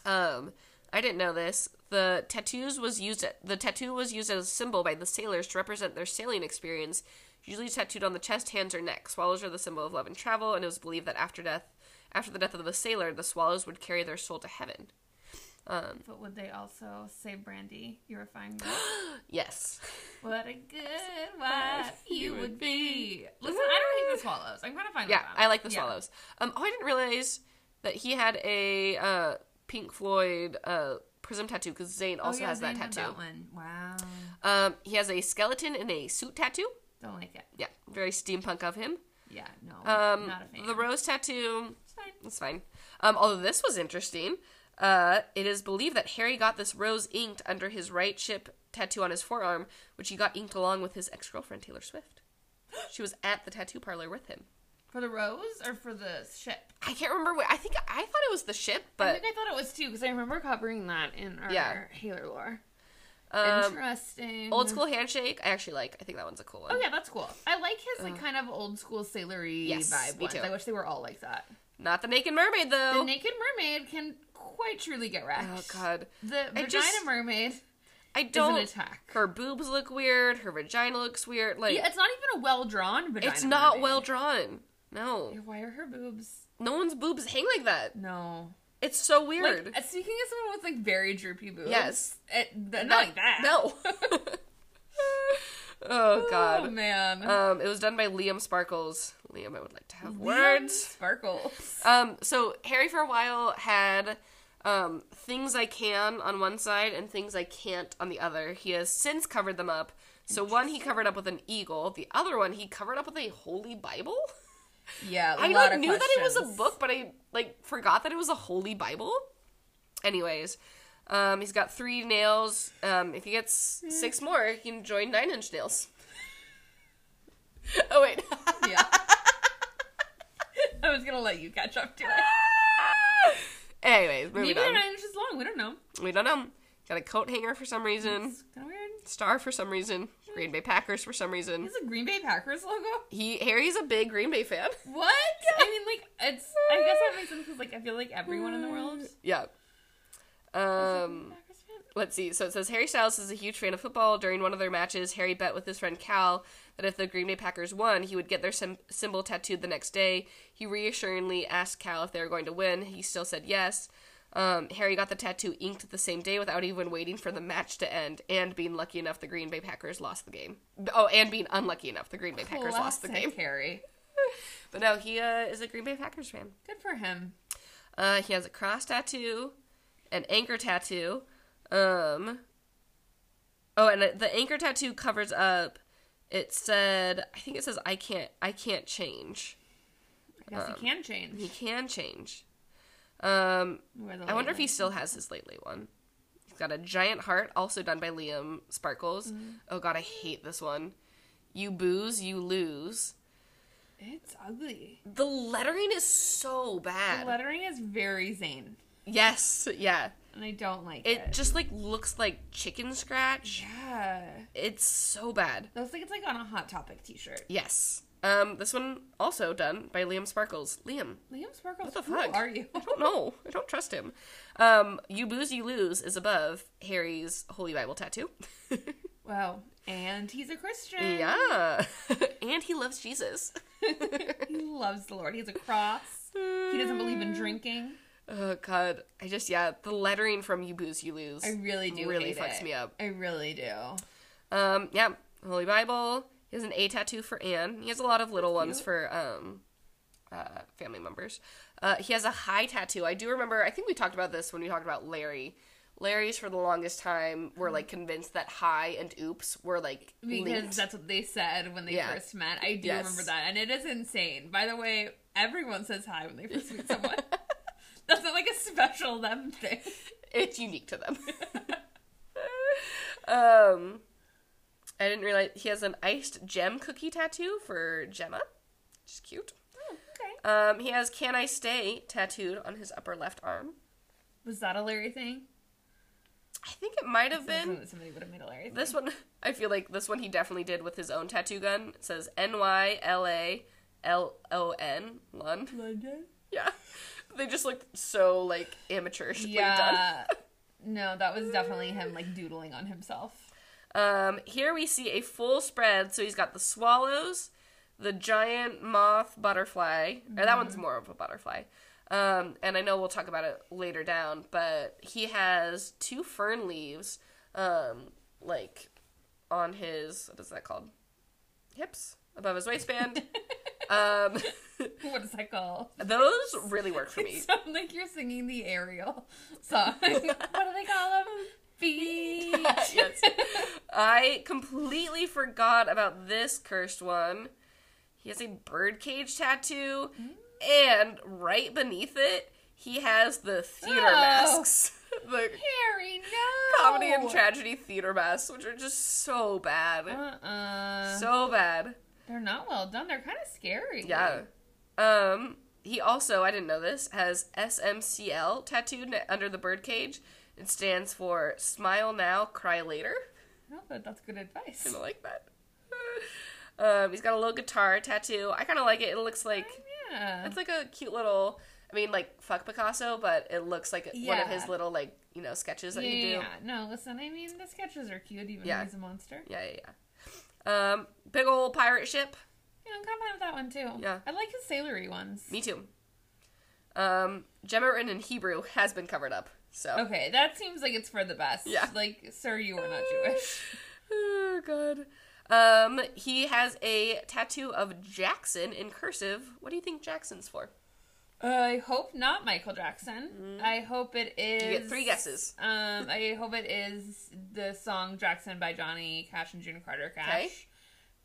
Um, I didn't know this. The tattoos was used. The tattoo was used as a symbol by the sailors to represent their sailing experience. Usually tattooed on the chest, hands, or neck. Swallows are the symbol of love and travel, and it was believed that after death, after the death of the sailor, the swallows would carry their soul to heaven. Um, But would they also say, Brandy, you're a fine girl? yes. what a good wife you would be. Listen, I don't hate the swallows. I'm kind of fine Yeah, with them. Yeah, I like the Yeah. swallows. Um, oh, I didn't realize that he had a uh, Pink Floyd uh, prism tattoo because Zayn also oh, yeah, has that Zayn had tattoo. That one. Wow. Um, he has a skeleton in a suit tattoo. Don't like it. Yeah, very steampunk of him. Yeah, no. Um, not a fan. the rose tattoo, It's fine. it's fine. Um, although this was interesting, uh, it is believed that Harry got this rose inked under his right ship tattoo on his forearm, which he got inked along with his ex girlfriend Taylor Swift. She was at the tattoo parlor with him. For the rose or for the ship? I can't remember. What, I think I thought it was the ship, but I think I thought it was too because I remember covering that in our Yeah. Lore. um, Interesting. old school handshake. I actually like. I think that one's a cool one. Oh yeah, that's cool. I like his like kind of old school sailory Yes, vibe me ones. too. I wish they were all like that. Not the naked mermaid though. The naked mermaid can quite truly get wrecked. oh god, The I vagina just- mermaid I is an don't. attack. Her boobs look weird. Her vagina looks weird. Like yeah, it's not even a well drawn vagina. it's not mermaid. well drawn. No, Why are her boobs? no one's boobs hang like that. No. It's so weird. Like, uh, speaking of someone with like very droopy boobs. Yes. It, th- not like that. No. oh god. Oh man. Um, it was done by Liam Sparkles. Liam, I would like to have Liam words. Sparkles. Um, so Harry for a while had um, things I can on one side and things I can't on the other. He has since covered them up. So one he covered up with an eagle. The other one he covered up with a holy Bible. Yeah, I like knew that it was a book, but I like forgot that it was a holy Bible. Anyways, um, he's got three nails. Um, if he gets six more, he can join Nine Inch Nails. oh wait, Yeah. I was gonna let you catch up to it. Anyways, Maybe they're on. nine inches long. We don't know. We don't know. Got a coat hanger for some reason. It's kind of weird. Star for some reason. Green Bay Packers for some reason. Is a Green Bay Packers logo? He Harry's a big Green Bay fan. What? I mean, like it's. I guess that makes sense because like I feel like everyone in the world. Yeah. Um. Let's see. So it says Harry Styles is a huge fan of football. During one of their matches, Harry bet with his friend Cal that if the Green Bay Packers won, he would get their sim- symbol tattooed the next day. He reassuringly asked Cal if they were going to win. He still said yes. Um, Harry got the tattoo inked the same day without even waiting for the match to end, and being lucky enough the Green Bay Packers lost the game. Oh, and being unlucky enough the Green Bay Packers lost the game. Harry. But no, he uh, is a Green Bay Packers fan. Good for him. Uh, he has a cross tattoo, an anchor tattoo. Um. Oh, and the anchor tattoo covers up. It said, I think it says, "I can't, I can't change." I guess Um, he can change. He can change. Um, I wonder if he still has his late late one. He's got a giant heart, also done by Liam Sparkles. Mm-hmm. Oh God, I hate this one. You booze, you lose. It's ugly. The lettering is so bad. The lettering is very Zayn, yes, yeah. and I don't like it. It just like looks like chicken scratch. yeah. It's so bad. Looks like it's like on a Hot Topic T-shirt. Yes. Um, this one also done by Liam Sparkles. Liam, Liam Sparkles, what the fuck? are you? I don't know. I don't trust him. Um, you booze, you lose is above Harry's Holy Bible tattoo. wow. And he's a Christian. yeah, and he loves Jesus. He loves the Lord. He has a cross. He doesn't believe in drinking. Oh God, I just yeah, the lettering from you booze, you lose. I really do. Really hate fucks it. me up. I really do. Um, yeah, Holy Bible. He has an A tattoo for Anne. He has a lot of little ones for um, uh, family members. Uh, he has a high tattoo. I do remember. I think we talked about this when we talked about Larry. Larry's for the longest time were like convinced that high and oops were like Because linked. that's what they said when they Yeah. first met. I do Yes. remember that. And it is insane. By the way, everyone says hi when they first meet someone. that's not like a special them thing. it's unique to them. um, I didn't realize he has an iced gem cookie tattoo for Gemma, which is cute. okay. Um, he has "Can I Stay" tattooed on his upper left arm. Was that a Larry thing? I think it might have been somebody would have made a Larry thing. this one. I feel like this one he definitely did with his own tattoo gun. It says N Y L A L O N Lund. London? Yeah, they just look so like amateurishly done. Yeah. no, that was definitely him like doodling on himself. Um, here we see a full spread. So he's got the swallows, the giant moth butterfly, or that one's more of a butterfly. Um, and I know we'll talk about it later down, but he has two fern leaves, um, like on his what is that called? Hips above his waistband. um, What is that called? those really work for me. It sounds like you're singing the Ariel song. what do they call them? Feet. yes. I completely forgot about this cursed one. He has a birdcage tattoo, and right beneath it, he has the theater Oh. masks. the Harry, no. comedy and tragedy theater masks, which are just so bad. Uh-uh. So bad. They're not well done. They're kind of scary. Yeah. Um, he also, I didn't know this, has SMCL tattooed under the birdcage. It stands for Smile Now, Cry Later. No, but that's good advice. kind of like that. Um, he's got a little guitar tattoo. I kind of like it. It looks like Yeah. it's like a cute little. I mean, like fuck Picasso, but it looks like one of his little like you know sketches that yeah, you do. yeah, yeah. No, listen, I mean, the sketches are cute, even Yeah. though he's a monster. Yeah, yeah, yeah. Um, big old pirate ship. Yeah, I'm kind of fine with that one, too. Yeah. I like his sailory ones. Me too. Um, Gemma written in Hebrew has been covered up. So. Okay, that seems like it's for the best. Yeah. Like, sir, you are not Jewish. Oh god. Um, he has a tattoo of Jackson in cursive. What do you think Jackson's for? I hope not Michael Jackson. I hope it is. Mm-hmm. You get three guesses. Um, I hope it is the song Jackson by Johnny Cash and June Carter Cash. Okay.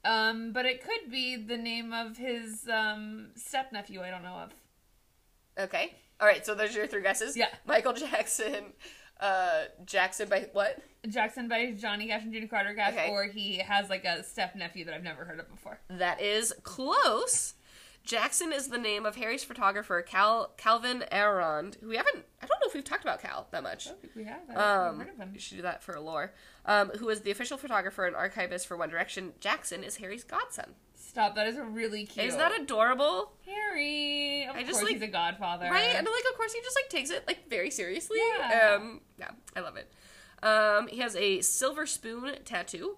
Um, but it could be the name of his um step nephew. I don't know of. Okay. All right. So there's your three guesses. Yeah. Michael Jackson. Uh, Jackson by what? Jackson by Johnny Cash and June Carter Cash, Okay. or he has like a step nephew that I've never heard of before. That is close. Jackson is the name of Harry's photographer, Cal Calvin Aurand. who We haven't. I don't know if we've talked about Cal that much. I think we have. I've Um, heard of him. we should do that for lore. Um, who is the official photographer and archivist for One Direction? Jackson is Harry's godson. Stop. That is really cute. Is that adorable? Harry? Of I just, course, like- he's a godfather. Right? And like, of course, he just like takes it like very seriously. Yeah. Um, yeah, I love it. Um, he has a silver spoon tattoo.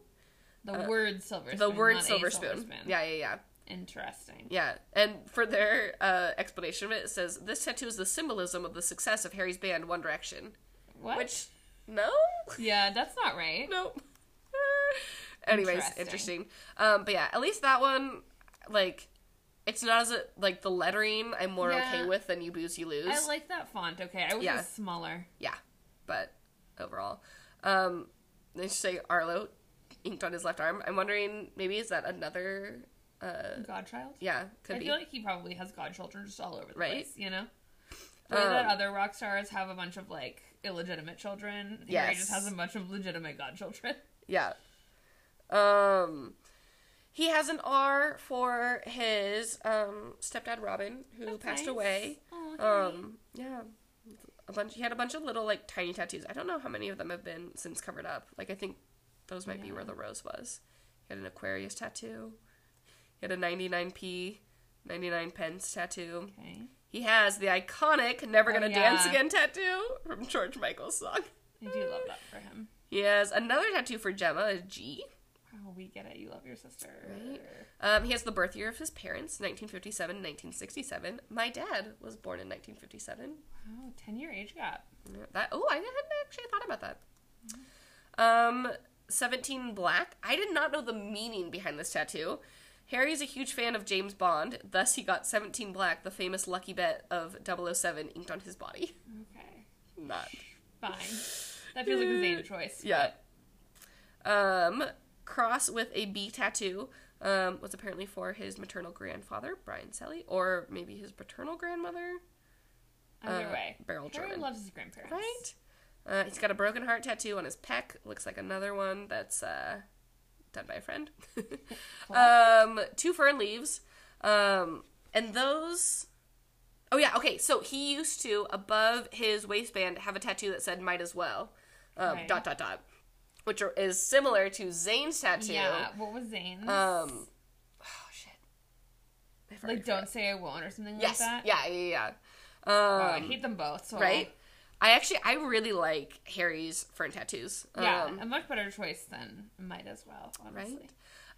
the word silver. The spoon, word a silver spoon. Yeah, yeah, yeah. Interesting. Yeah, and for their uh, explanation of it, it says this tattoo is the symbolism of the success of Harry's band One Direction. What? Which, no, Yeah, that's not right. nope. Anyways, interesting. Interesting. Um, but yeah, at least that one, like, it's not as a, like the lettering. I'm more Yeah. okay with than you booze you lose. I like that font. Okay, I wish Yeah. it was smaller. yeah, but overall, um, they should say Arlo inked on his left arm. I'm wondering maybe is that another? Uh, Godchild. yeah, could I be. feel like he probably has godchildren just all over the Right? place. You know, the way that Um, other rock stars have a bunch of like illegitimate children. Harry Yes. just has a bunch of legitimate godchildren. Yeah. Um he has an R for his um stepdad Robin who That's passed nice. away. Harry. Um yeah. A bunch he had a bunch of little like tiny tattoos. I don't know how many of them have been since covered up. Like I think those might be where the rose was. He had an Aquarius tattoo. He had a 99p 99 pence tattoo. okay, He has the iconic Never Oh, Gonna yeah. Dance Again tattoo from George Michael's song. I do love that for him. He has another tattoo for Gemma, a G. Oh, we get it. You love your sister. Right. Um, he has the birth year of his parents, 1957 1967. My dad was born in 1957. Oh, 10 year age gap. Yeah, That oh, I hadn't actually thought about that. Um, 17 Black. I did not know the meaning behind this tattoo. Harry is a huge fan of James Bond, thus he got 17 Black, the famous lucky bet of 007, inked on his body. Okay, Not. fine. That feels like a Zayn choice. Yeah. Um, cross with a B tattoo um, was apparently for his maternal grandfather, Brian Selley, or maybe his paternal grandmother. Either Uh, way, Beryl Harry German. loves his grandparents. Right? Uh, he's got a broken heart tattoo on his pec. Looks like another one that's uh, done by a friend. um, two fern leaves. Um, and those. Oh, yeah, okay. So he used to, above his waistband, have a tattoo that said might as well. Um, Right. Dot, dot, dot. Which are, is similar to Zayn's tattoo. Yeah. What was Zayn's? Um, oh, shit. Like, don't say I won't or something Yes. like that. Yeah, yeah, yeah. Oh, I Um, hate them both. So right? I actually I really like Harry's fern tattoos. Yeah, Um, a much better choice than might as well. Honestly.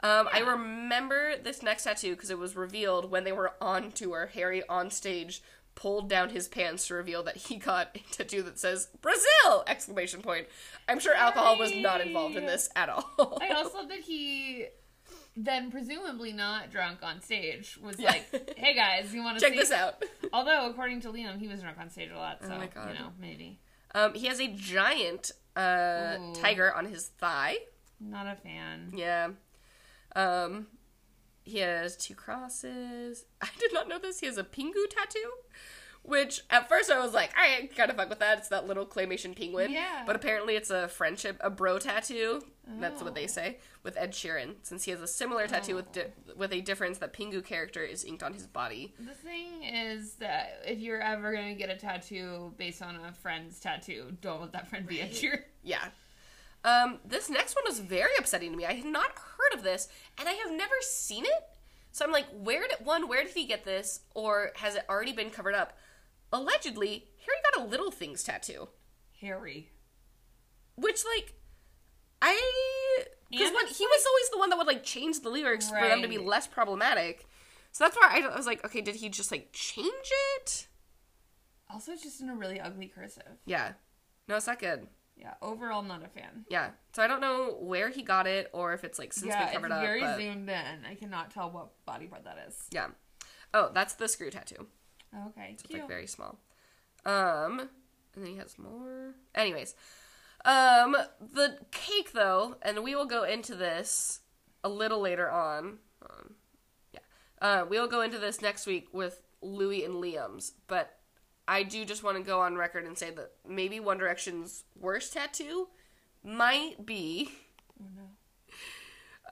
right. Um, I remember this next tattoo because it was revealed when they were on tour. Harry on stage pulled down his pants to reveal that he got a tattoo that says Brazil! Exclamation point. I'm sure alcohol was not involved in this at all. I also love that he then presumably not drunk on stage was Yeah. like, "Hey guys, you want to Check see this out. Although according to Liam, he was drunk on stage a lot, so Oh my God. you know maybe Um, he has a giant uh, Ooh. tiger on his thigh. not a fan. Yeah. Um, he has two crosses. I did not know this. He has a Pingu tattoo, which at first I was like, I kind of fuck with that. It's that little claymation penguin. Yeah. But apparently it's a friendship, a bro tattoo. That's what Oh. they say with Ed Sheeran, since he has a similar tattoo with di- with a difference that Pingu character is inked on his body. The thing is that if you're ever gonna get a tattoo based on a friend's tattoo, don't let that friend be a cheer. Yeah. Um, this next one was very upsetting to me. I had not heard of this, and I have never seen it. So I'm like, where did one? Where did he get this, or has it already been covered up? Allegedly, Harry got a Little Things tattoo, Harry. which like, I because when he was always the one that would like change the lyrics for them to be less problematic. So that's why I, I was like, okay, did he just like change it? Also, it's just in a really ugly cursive. Yeah, no, it's not good. Yeah, overall, not a fan. Yeah, so I don't know where he got it or if it's like since yeah, been it's covered up. very but- zoomed in. I cannot tell what body part that is. Yeah. Oh, that's the screw tattoo. Okay, It's cute. like very small. Um, and then he has more. Anyways, um, the cake though, and we will go into this a little later on. Um, yeah, uh, we will go into this next week with Louis and Liam's, but I do just want to go on record and say that maybe One Direction's worst tattoo might be. Oh no,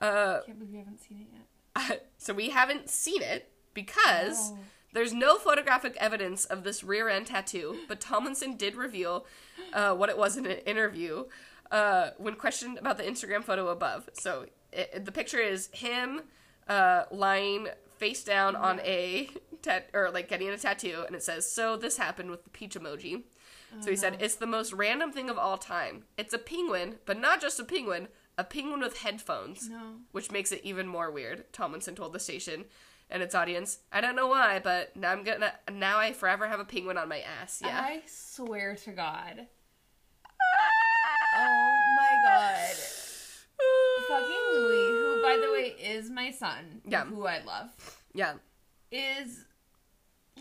Uh, can't believe we haven't seen it yet. so we haven't seen it because Oh. There's no photographic evidence of this rear end tattoo, but Tomlinson did reveal uh, what it was in an interview uh, when questioned about the Instagram photo above. So it, the picture is him uh, lying face down on a tat- or like getting a tattoo, and it says, "So this happened with the peach emoji." So he said, "It's the most random thing of all time. It's a penguin, but not just a penguin." A penguin with headphones No. which makes it even more weird. Tomlinson told the station and its audience, "I don't know why, but now I'm gonna now I forever have a penguin on my ass." Yeah, I swear to God. Ah! Oh my God. Fucking Louis, who by the way is my son, Yeah. who I love, yeah, is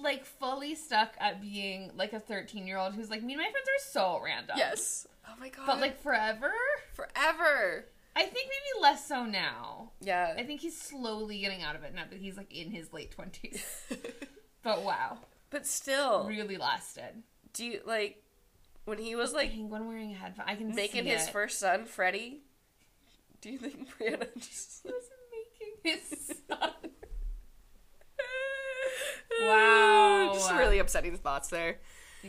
like fully stuck at being like a 13 year old who's like, me and my friends are so random. yes. Oh my god, But like forever? forever. I think maybe less so now. Yeah, I think he's slowly getting out of it now that he's like in his late 20s. but wow, but still, really lasted. do you like when he was like Penguin wearing a headphone. I can making his it. first son, Freddie? Do you think Brianna just? Was making his son. Wow. just really upsetting thoughts there.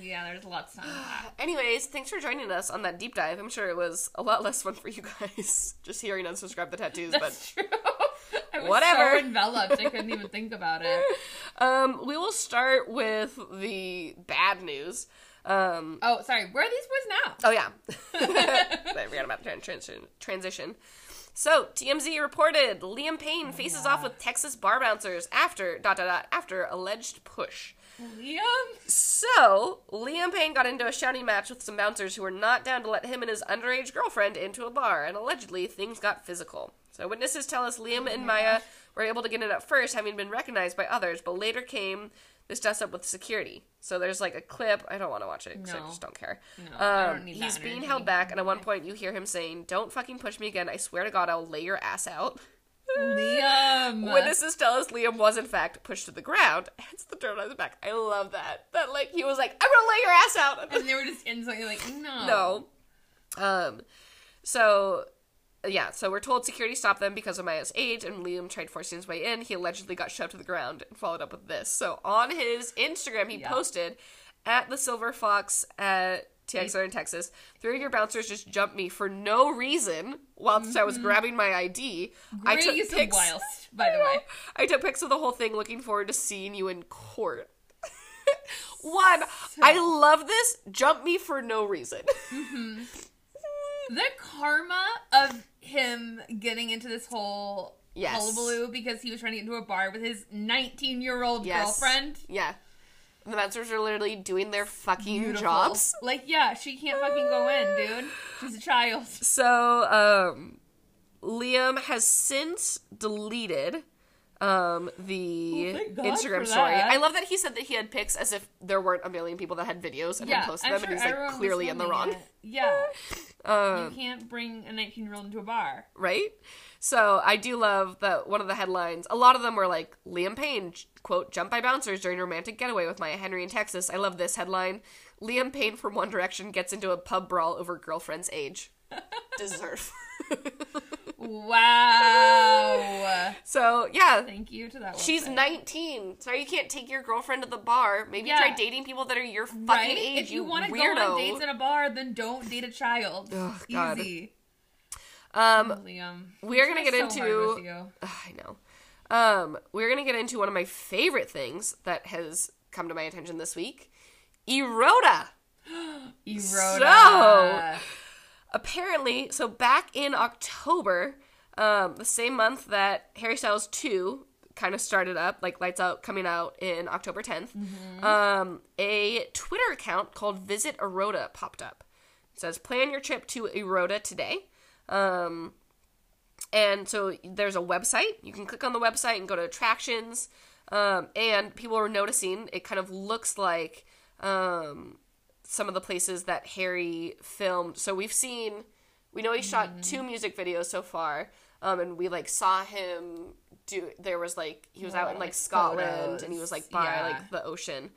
Yeah, there's lots of time. Anyways, thanks for joining us on that deep dive. I'm sure it was a lot less fun for you guys just hearing us describe the tattoos, but true. I was Whatever. so enveloped, I couldn't even think about it. Um, we will start with the bad news. Um, Oh, sorry. Where are these boys now? oh yeah, I forgot about the transition. Transition. So TMZ reported Liam Payne faces off with Texas bar bouncers after dot dot dot after alleged push. Liam? So Liam Payne got into a shouting match with some bouncers who were not down to let him and his underage girlfriend into a bar, and allegedly things got physical. So witnesses tell us Liam and Maya were able to get in at first, having been recognized by others, but later came this dust up with security. So there's like a clip. I don't want to watch it because I just don't care. No, I don't Um, need he's being held back, and at one point you hear him saying, "Don't fucking push me again! I swear to God, I'll lay your ass out." Liam. Witnesses tell us Liam was in fact pushed to the ground. Hence the dirt on his back. I love that. That like he was like, "I'm gonna lay your ass out." And they were just in something like, no. no. Um. So. Yeah, so we're told security stopped them because of Maya's age, and Liam tried forcing his way in. He allegedly got shoved to the ground and followed up with this. So on his Instagram, he Yeah. posted at the Silver Fox at TXR in Texas. Three of your bouncers just jumped me for no reason whilst I was mm-hmm. grabbing my ID. I took use pics. of whilst, by the way. I took pics of the whole thing, looking forward to seeing you in court. One, I love this. Jump me for no reason. Mm-hmm. The karma of him getting into this whole Yes. hullabaloo because he was trying to get into a bar with his 19 year old Yes. girlfriend. Yeah. The bouncers are literally doing their fucking Beautiful. jobs. Like, yeah, she can't fucking go in, dude. She's a child. So, um, Liam has since deleted um the Well, Instagram story. that. I love that he said that he had pics as if there weren't a million people that had videos and Yeah, had posted them, sure and he's like clearly in the wrong. it. Yeah, Um, you can't bring a 19 year old into a bar. right? So I do love that one of the headlines. A lot of them were like Liam Payne quote jump by bouncers during romantic getaway with Maya Henry in Texas. I love this headline. Liam Payne from One Direction gets into a pub brawl over girlfriend's age. Deserve. Wow. so yeah, Thank you to that. she's website. 19. Sorry you can't take your girlfriend to the bar. Maybe Yeah. try dating people that are your fucking right? age. if you, you want to weirdo. go on dates at a bar, then don't date a child. Ugh, God. Easy. Um, Liam. we are gonna get so into-. Ugh, I know. Um, we're gonna get into one of my favorite things that has come to my attention this week. Eroda. Eroda. Apparently, so back in October, um, the same month that Harry Styles 2 kind of started up, like Lights Out coming out in October 10th, um, a Twitter account called Visit Eroda popped up. It says, plan your trip to Eroda today. Um, and so there's a website. You can click on the website and go to attractions. Um, and people are noticing it kind of looks like um, some of the places that Harry filmed. So we've seen, we know he shot two music videos so far, um, and we like saw him do. There was like he was out in like, like, Scotland, and he was like by yeah. like the ocean,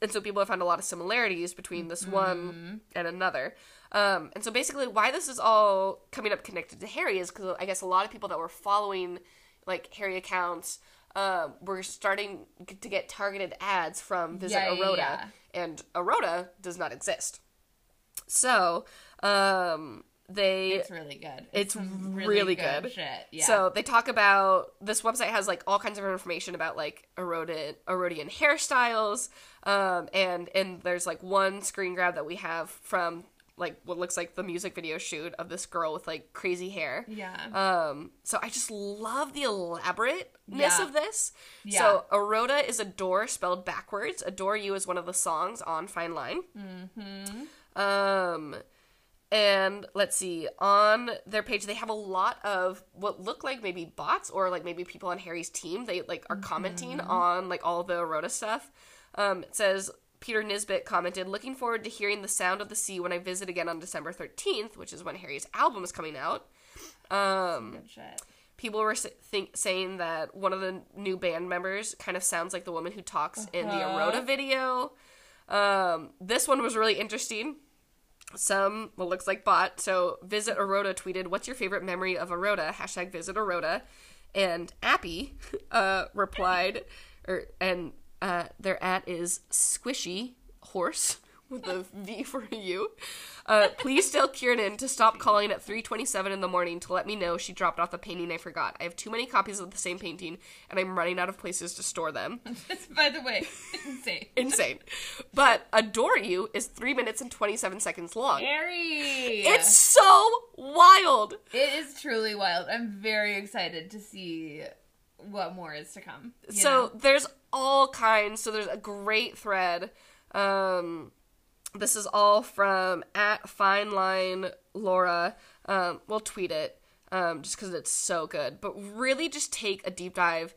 and so people have found a lot of similarities between this one Mm-hmm. and another. Um, and so basically, why this is all coming up connected to Harry is because I guess a lot of people that were following like Harry accounts um, were starting to get targeted ads from Visit Yeah, yeah, and Eroda does not exist. So um, they It's really good. it's some really, good. shit. Yeah. So they talk about this website has like all kinds of information about like Erodian Erodian hairstyles, um, and and there's like one screen grab that we have from like what looks like the music video shoot of this girl with like crazy hair. yeah. Um, so I just love the elaborateness Yeah. of this. Yeah. So Eroda is a door spelled backwards. Adore You is one of the songs on Fine Line. Mm-hmm. Um, and let's see, on their page they have a lot of what look like maybe bots or like maybe people on Harry's team. They like are commenting on like all the Eroda stuff. Um, it says Peter Nisbet commented, "Looking forward to hearing the sound of the sea when I visit again on December 13th, which is when Harry's album is coming out." Um, people were think, saying that one of the new band members kind of sounds like the woman who talks in the Eroda video. Um, this one was really interesting. Some well looks like bot. So Visit Eroda tweeted, "What's your favorite memory of Eroda?" Hashtag Visit Eroda, and Appy uh, replied, or and uh, their at is Squishy Horse with a V for a U. Uh, please tell Kieran to stop calling at 3:27 in the morning to let me know she dropped off the painting I forgot. I have too many copies of the same painting, and I'm running out of places to store them. By the way, insane. Insane. But Adore You is three minutes and 27 seconds long. Harry. It's so wild. It is truly wild. I'm very excited to see what more is to come. so know? there's all kinds. So there's a great thread. Um, this is all from at Fine Line Laura. Um, we'll tweet it um, just because it's so good. But really, just take a deep dive.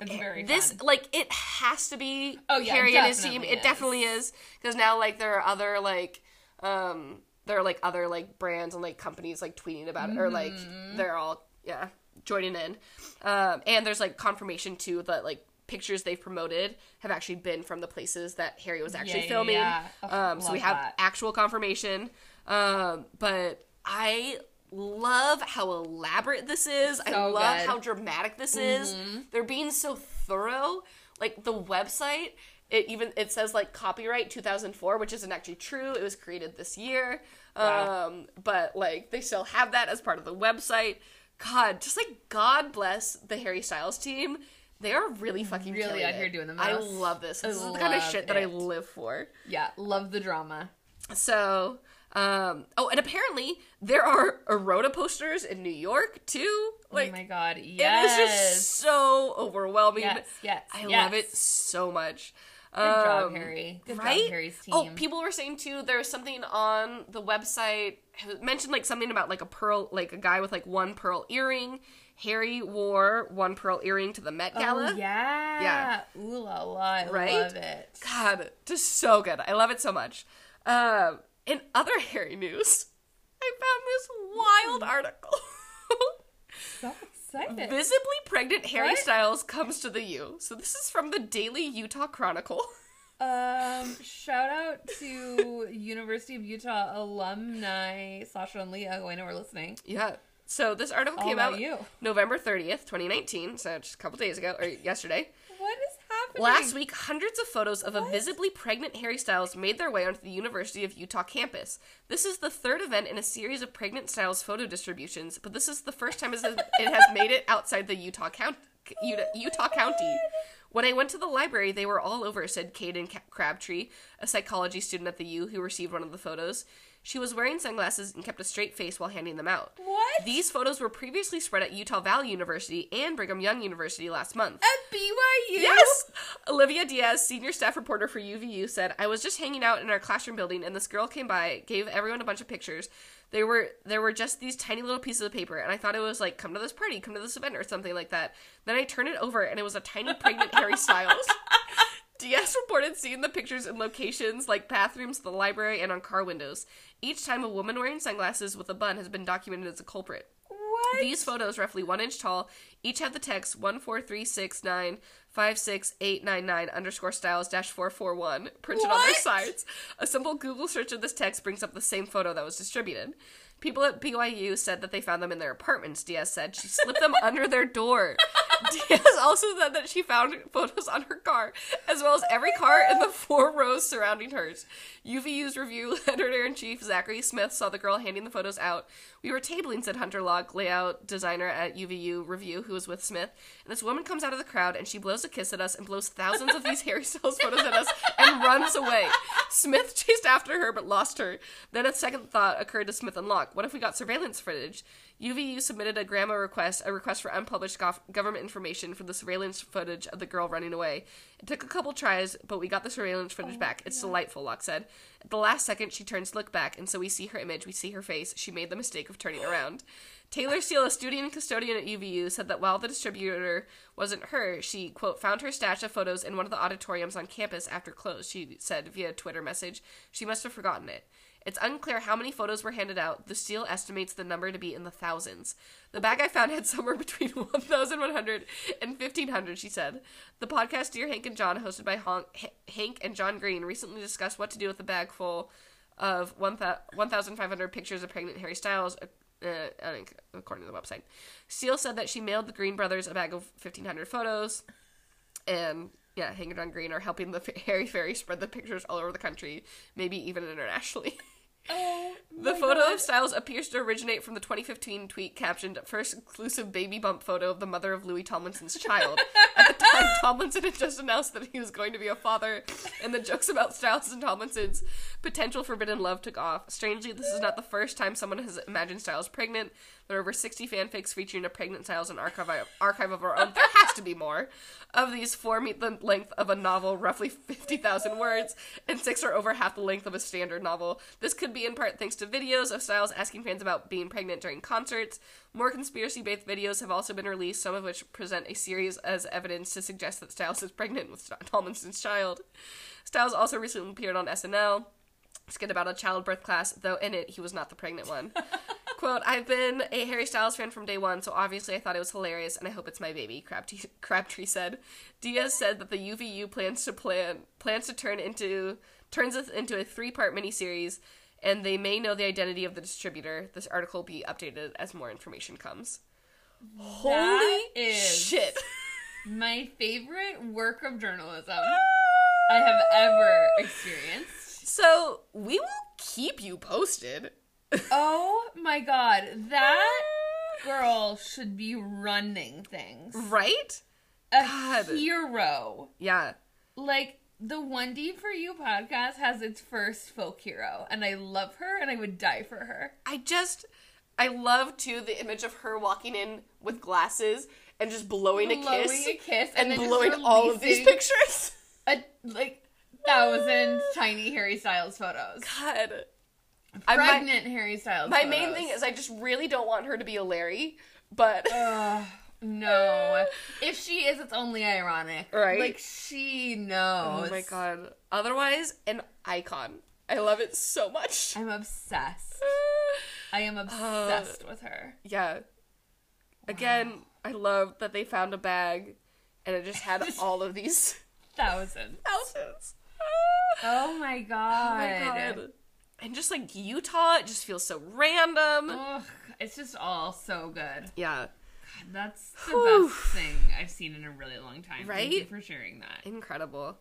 it's very this fun. like it has to be Oh, yeah, Harry and his team. definitely It is. definitely is because now like there are other like um there are like other like brands and like companies like tweeting about it or like Mm-hmm. they're all yeah joining in. Um, and there's like confirmation too that like pictures they've promoted have actually been from the places that Harry was actually yeah, filming. yeah. Oh, Um, so we have that. actual confirmation. Um, but I love how elaborate this is. I love good. how dramatic this is. They're being so thorough. Like the website, it even it says like copyright 2004, which isn't actually true. It was created this year. Wow. Um, but like they still have that as part of the website. God, just like God bless the Harry Styles team. They are really fucking Really out it. here doing the most. I love this. This is the kind of love shit that I live for. Yeah, love the drama. So, um, oh, and apparently there are Eroda posters in New York too. Like, oh my god, it yes. is just so overwhelming. Yes, yes, I yes. love it so much. Good job, Um, Harry. Good right? job, Harry's team. Oh, people were saying too. There was something on the website mentioned like something about like a pearl, like a guy with like one pearl earring. Harry wore one pearl earring to the Met Gala. Oh, yeah. Yeah. Ooh la la. I Right? love it. God, just so good. I love it so much. Um, in other Harry news, I found this wild article. So excited. Visibly pregnant Harry What? Styles comes to the U. So this is from the Daily Utah Chronicle. Um, shout out to University of Utah alumni Sasha and Leah who I know are listening. yeah. So this article All came out you. November 30th, 2019, so just a couple days ago, or yesterday. What is happening? Last week, hundreds of photos of a visibly pregnant Harry Styles made their way onto the University of Utah campus. This is the third event in a series of pregnant Styles photo distributions, but this is the first time it has made it outside the Utah count, Utah, oh Utah County. When I went to the library, they were all over, said Caden Crabtree, a psychology student at the U who received one of the photos. She was wearing sunglasses and kept a straight face while handing them out. What? These photos were previously spread at Utah Valley University and Brigham Young University last month. At BYU? Yes! Olivia Diaz, senior staff reporter for UVU, said, I was just hanging out in our classroom building and this girl came by, gave everyone a bunch of pictures. They were there were just these tiny little pieces of paper, and I thought it was like, come to this party, come to this event, or something like that. Then I turned it over and it was a tiny pregnant Harry Styles. Diaz reported seeing the pictures in locations like bathrooms, the library, and on car windows. Each time a woman wearing sunglasses with a bun has been documented as a culprit. What? These photos, roughly one inch tall, each have the text one four three six nine five six eight nine nine underscore styles dash four four one printed on their sides. A simple Google search of this text brings up the same photo that was distributed. People at BYU said that they found them in their apartments, Diaz said. She slipped them under their door. Diaz also said that she found photos on her car, as well as every car in the four rows surrounding hers. UVU's review editor in chief, Zachary Smith, saw the girl handing the photos out. We were tabling, said Hunter Locke, layout designer at UVU Review, who was with Smith. And this woman comes out of the crowd and she blows a kiss at us and blows thousands of these Harry Styles photos at us and runs away. Smith chased after her but lost her. Then a second thought occurred to Smith and Locke. What if we got surveillance footage? UVU submitted a GRAMA request, a request for unpublished gov- government information for the surveillance footage of the girl running away. It took a couple tries, but we got the surveillance footage oh, back. It's delightful, Locke said. At the last second, she turns to look back, and so we see her image, we see her face. She made the mistake of turning around. Taylor Steele, a student and custodian at UVU, said that while the distributor wasn't her, she, quote, found her stash of photos in one of the auditoriums on campus after close, she said via Twitter message. She must have forgotten it. It's unclear how many photos were handed out. The Steele estimates the number to be in the thousands. The bag I found had somewhere between 1,100 and 1,500, she said. The podcast Dear Hank and John, hosted by Hon- H- Hank and John Green, recently discussed what to do with a bag full of 1,500 pictures of pregnant Harry Styles, uh, uh, according to the website. Steele said that she mailed the Green brothers a bag of 1,500 photos, and yeah, Hank and John Green are helping the Harry Fairy spread the pictures all over the country, maybe even internationally. Oh, The photo God. of Styles appears to originate from the 2015 tweet captioned "First exclusive baby bump photo of the mother of Louis Tomlinson's child." At the time, Tomlinson had just announced that he was going to be a father, and the jokes about Styles and Tomlinson's potential forbidden love took off. Strangely, this is not the first time someone has imagined Styles pregnant. There are over 60 fanfics featuring a pregnant Styles and archive archive of our own. There has to be more. Of these, four meet the length of a novel, roughly 50,000 words, and six are over half the length of a standard novel. This could be in part thanks to videos of Styles asking fans about being pregnant during concerts. More conspiracy-based videos have also been released, some of which present a series as evidence to suggest that Styles is pregnant with Tomlinson's child. Styles also recently appeared on SNL, skit about a childbirth class, though in it he was not the pregnant one. Quote, I've been a Harry Styles fan from day one, so obviously I thought it was hilarious, and I hope it's my baby, Crabtree, Crabtree said. Diaz said that the UVU plans to plan plans to turn into turns it into a three part miniseries, and they may know the identity of the distributor. This article will be updated as more information comes. Holy is- shit. My favorite work of journalism ah! I have ever experienced. So we will keep you posted. Oh my god, that ah! girl should be running things. Right? A God. hero. Yeah. Like the One D for You podcast has its first folk hero, and I love her, and I would die for her. I just I love too the image of her walking in with glasses and just blowing, a Blowing kiss a kiss and, and blowing all of these pictures. A like thousand tiny Harry Styles photos. God. I- my- Pregnant Harry Styles. My photos. main thing is I just really don't want her to be a Larry, but Ugh, no. If she is, it's only ironic. Right? Like she knows. oh my god. Otherwise, an icon. I love it so much. I'm obsessed. I am obsessed with her. yeah. Again, I love that they found a bag and it just had all of these thousands. houses. Oh, oh my god. Oh my god. And just like Utah, it just feels so random. Ugh, it's just all so good. Yeah. That's the Whew. best thing I've seen in a really long time. Right? Thank you for sharing that. Incredible.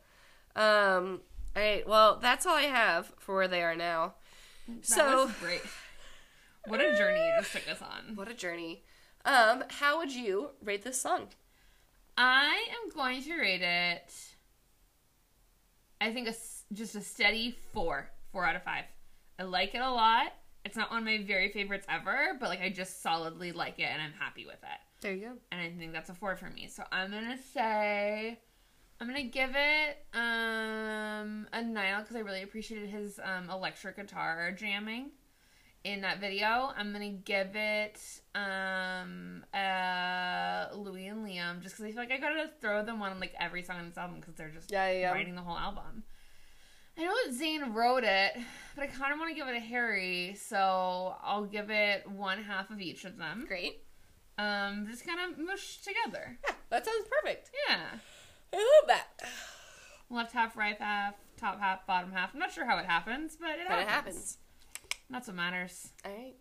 Um all right, well, that's all I have for where they are now. That so, was great. What a journey you just took us on. what a journey. Um, how would you rate this song? I am going to rate it. I think a just a steady four, four out of five. I like it a lot. It's not one of my very favorites ever, but like I just solidly like it and I'm happy with it. There you go. And I think that's a four for me. So I'm gonna say I'm gonna give it um a nine because I really appreciated his um electric guitar jamming in that video. I'm gonna give it um uh Louis and Liam just because I feel like I gotta throw them on like every song on this album because they're just Yeah, yeah, writing the whole album. I know that Zayn wrote it, but I kind of want to give it a Harry, so I'll give it one half of each of them. Great. Um, just kind of mush together. Yeah, that sounds perfect. Yeah. I love that. Left half, right half, top half, bottom half. I'm not sure how it happens, but it But happens. it happens. That's what matters. All right.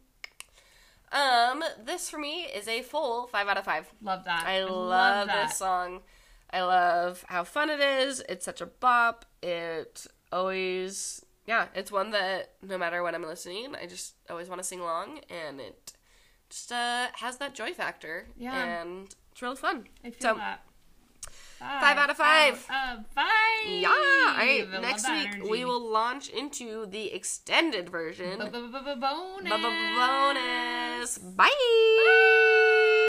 Um, this for me is a full five out of five. Love that. I love, that. this song. I love how fun it is. It's such a bop. It always, yeah, it's one that no matter what I'm listening, I just always want to sing along, and it just uh, has that joy factor. Yeah. and it's really fun. I feel so, that. Five out of five. Out of five. Yeah. All right. I Next week energy. we will launch into the extended version. B-b-b-b-bonus. Bonus. Bye.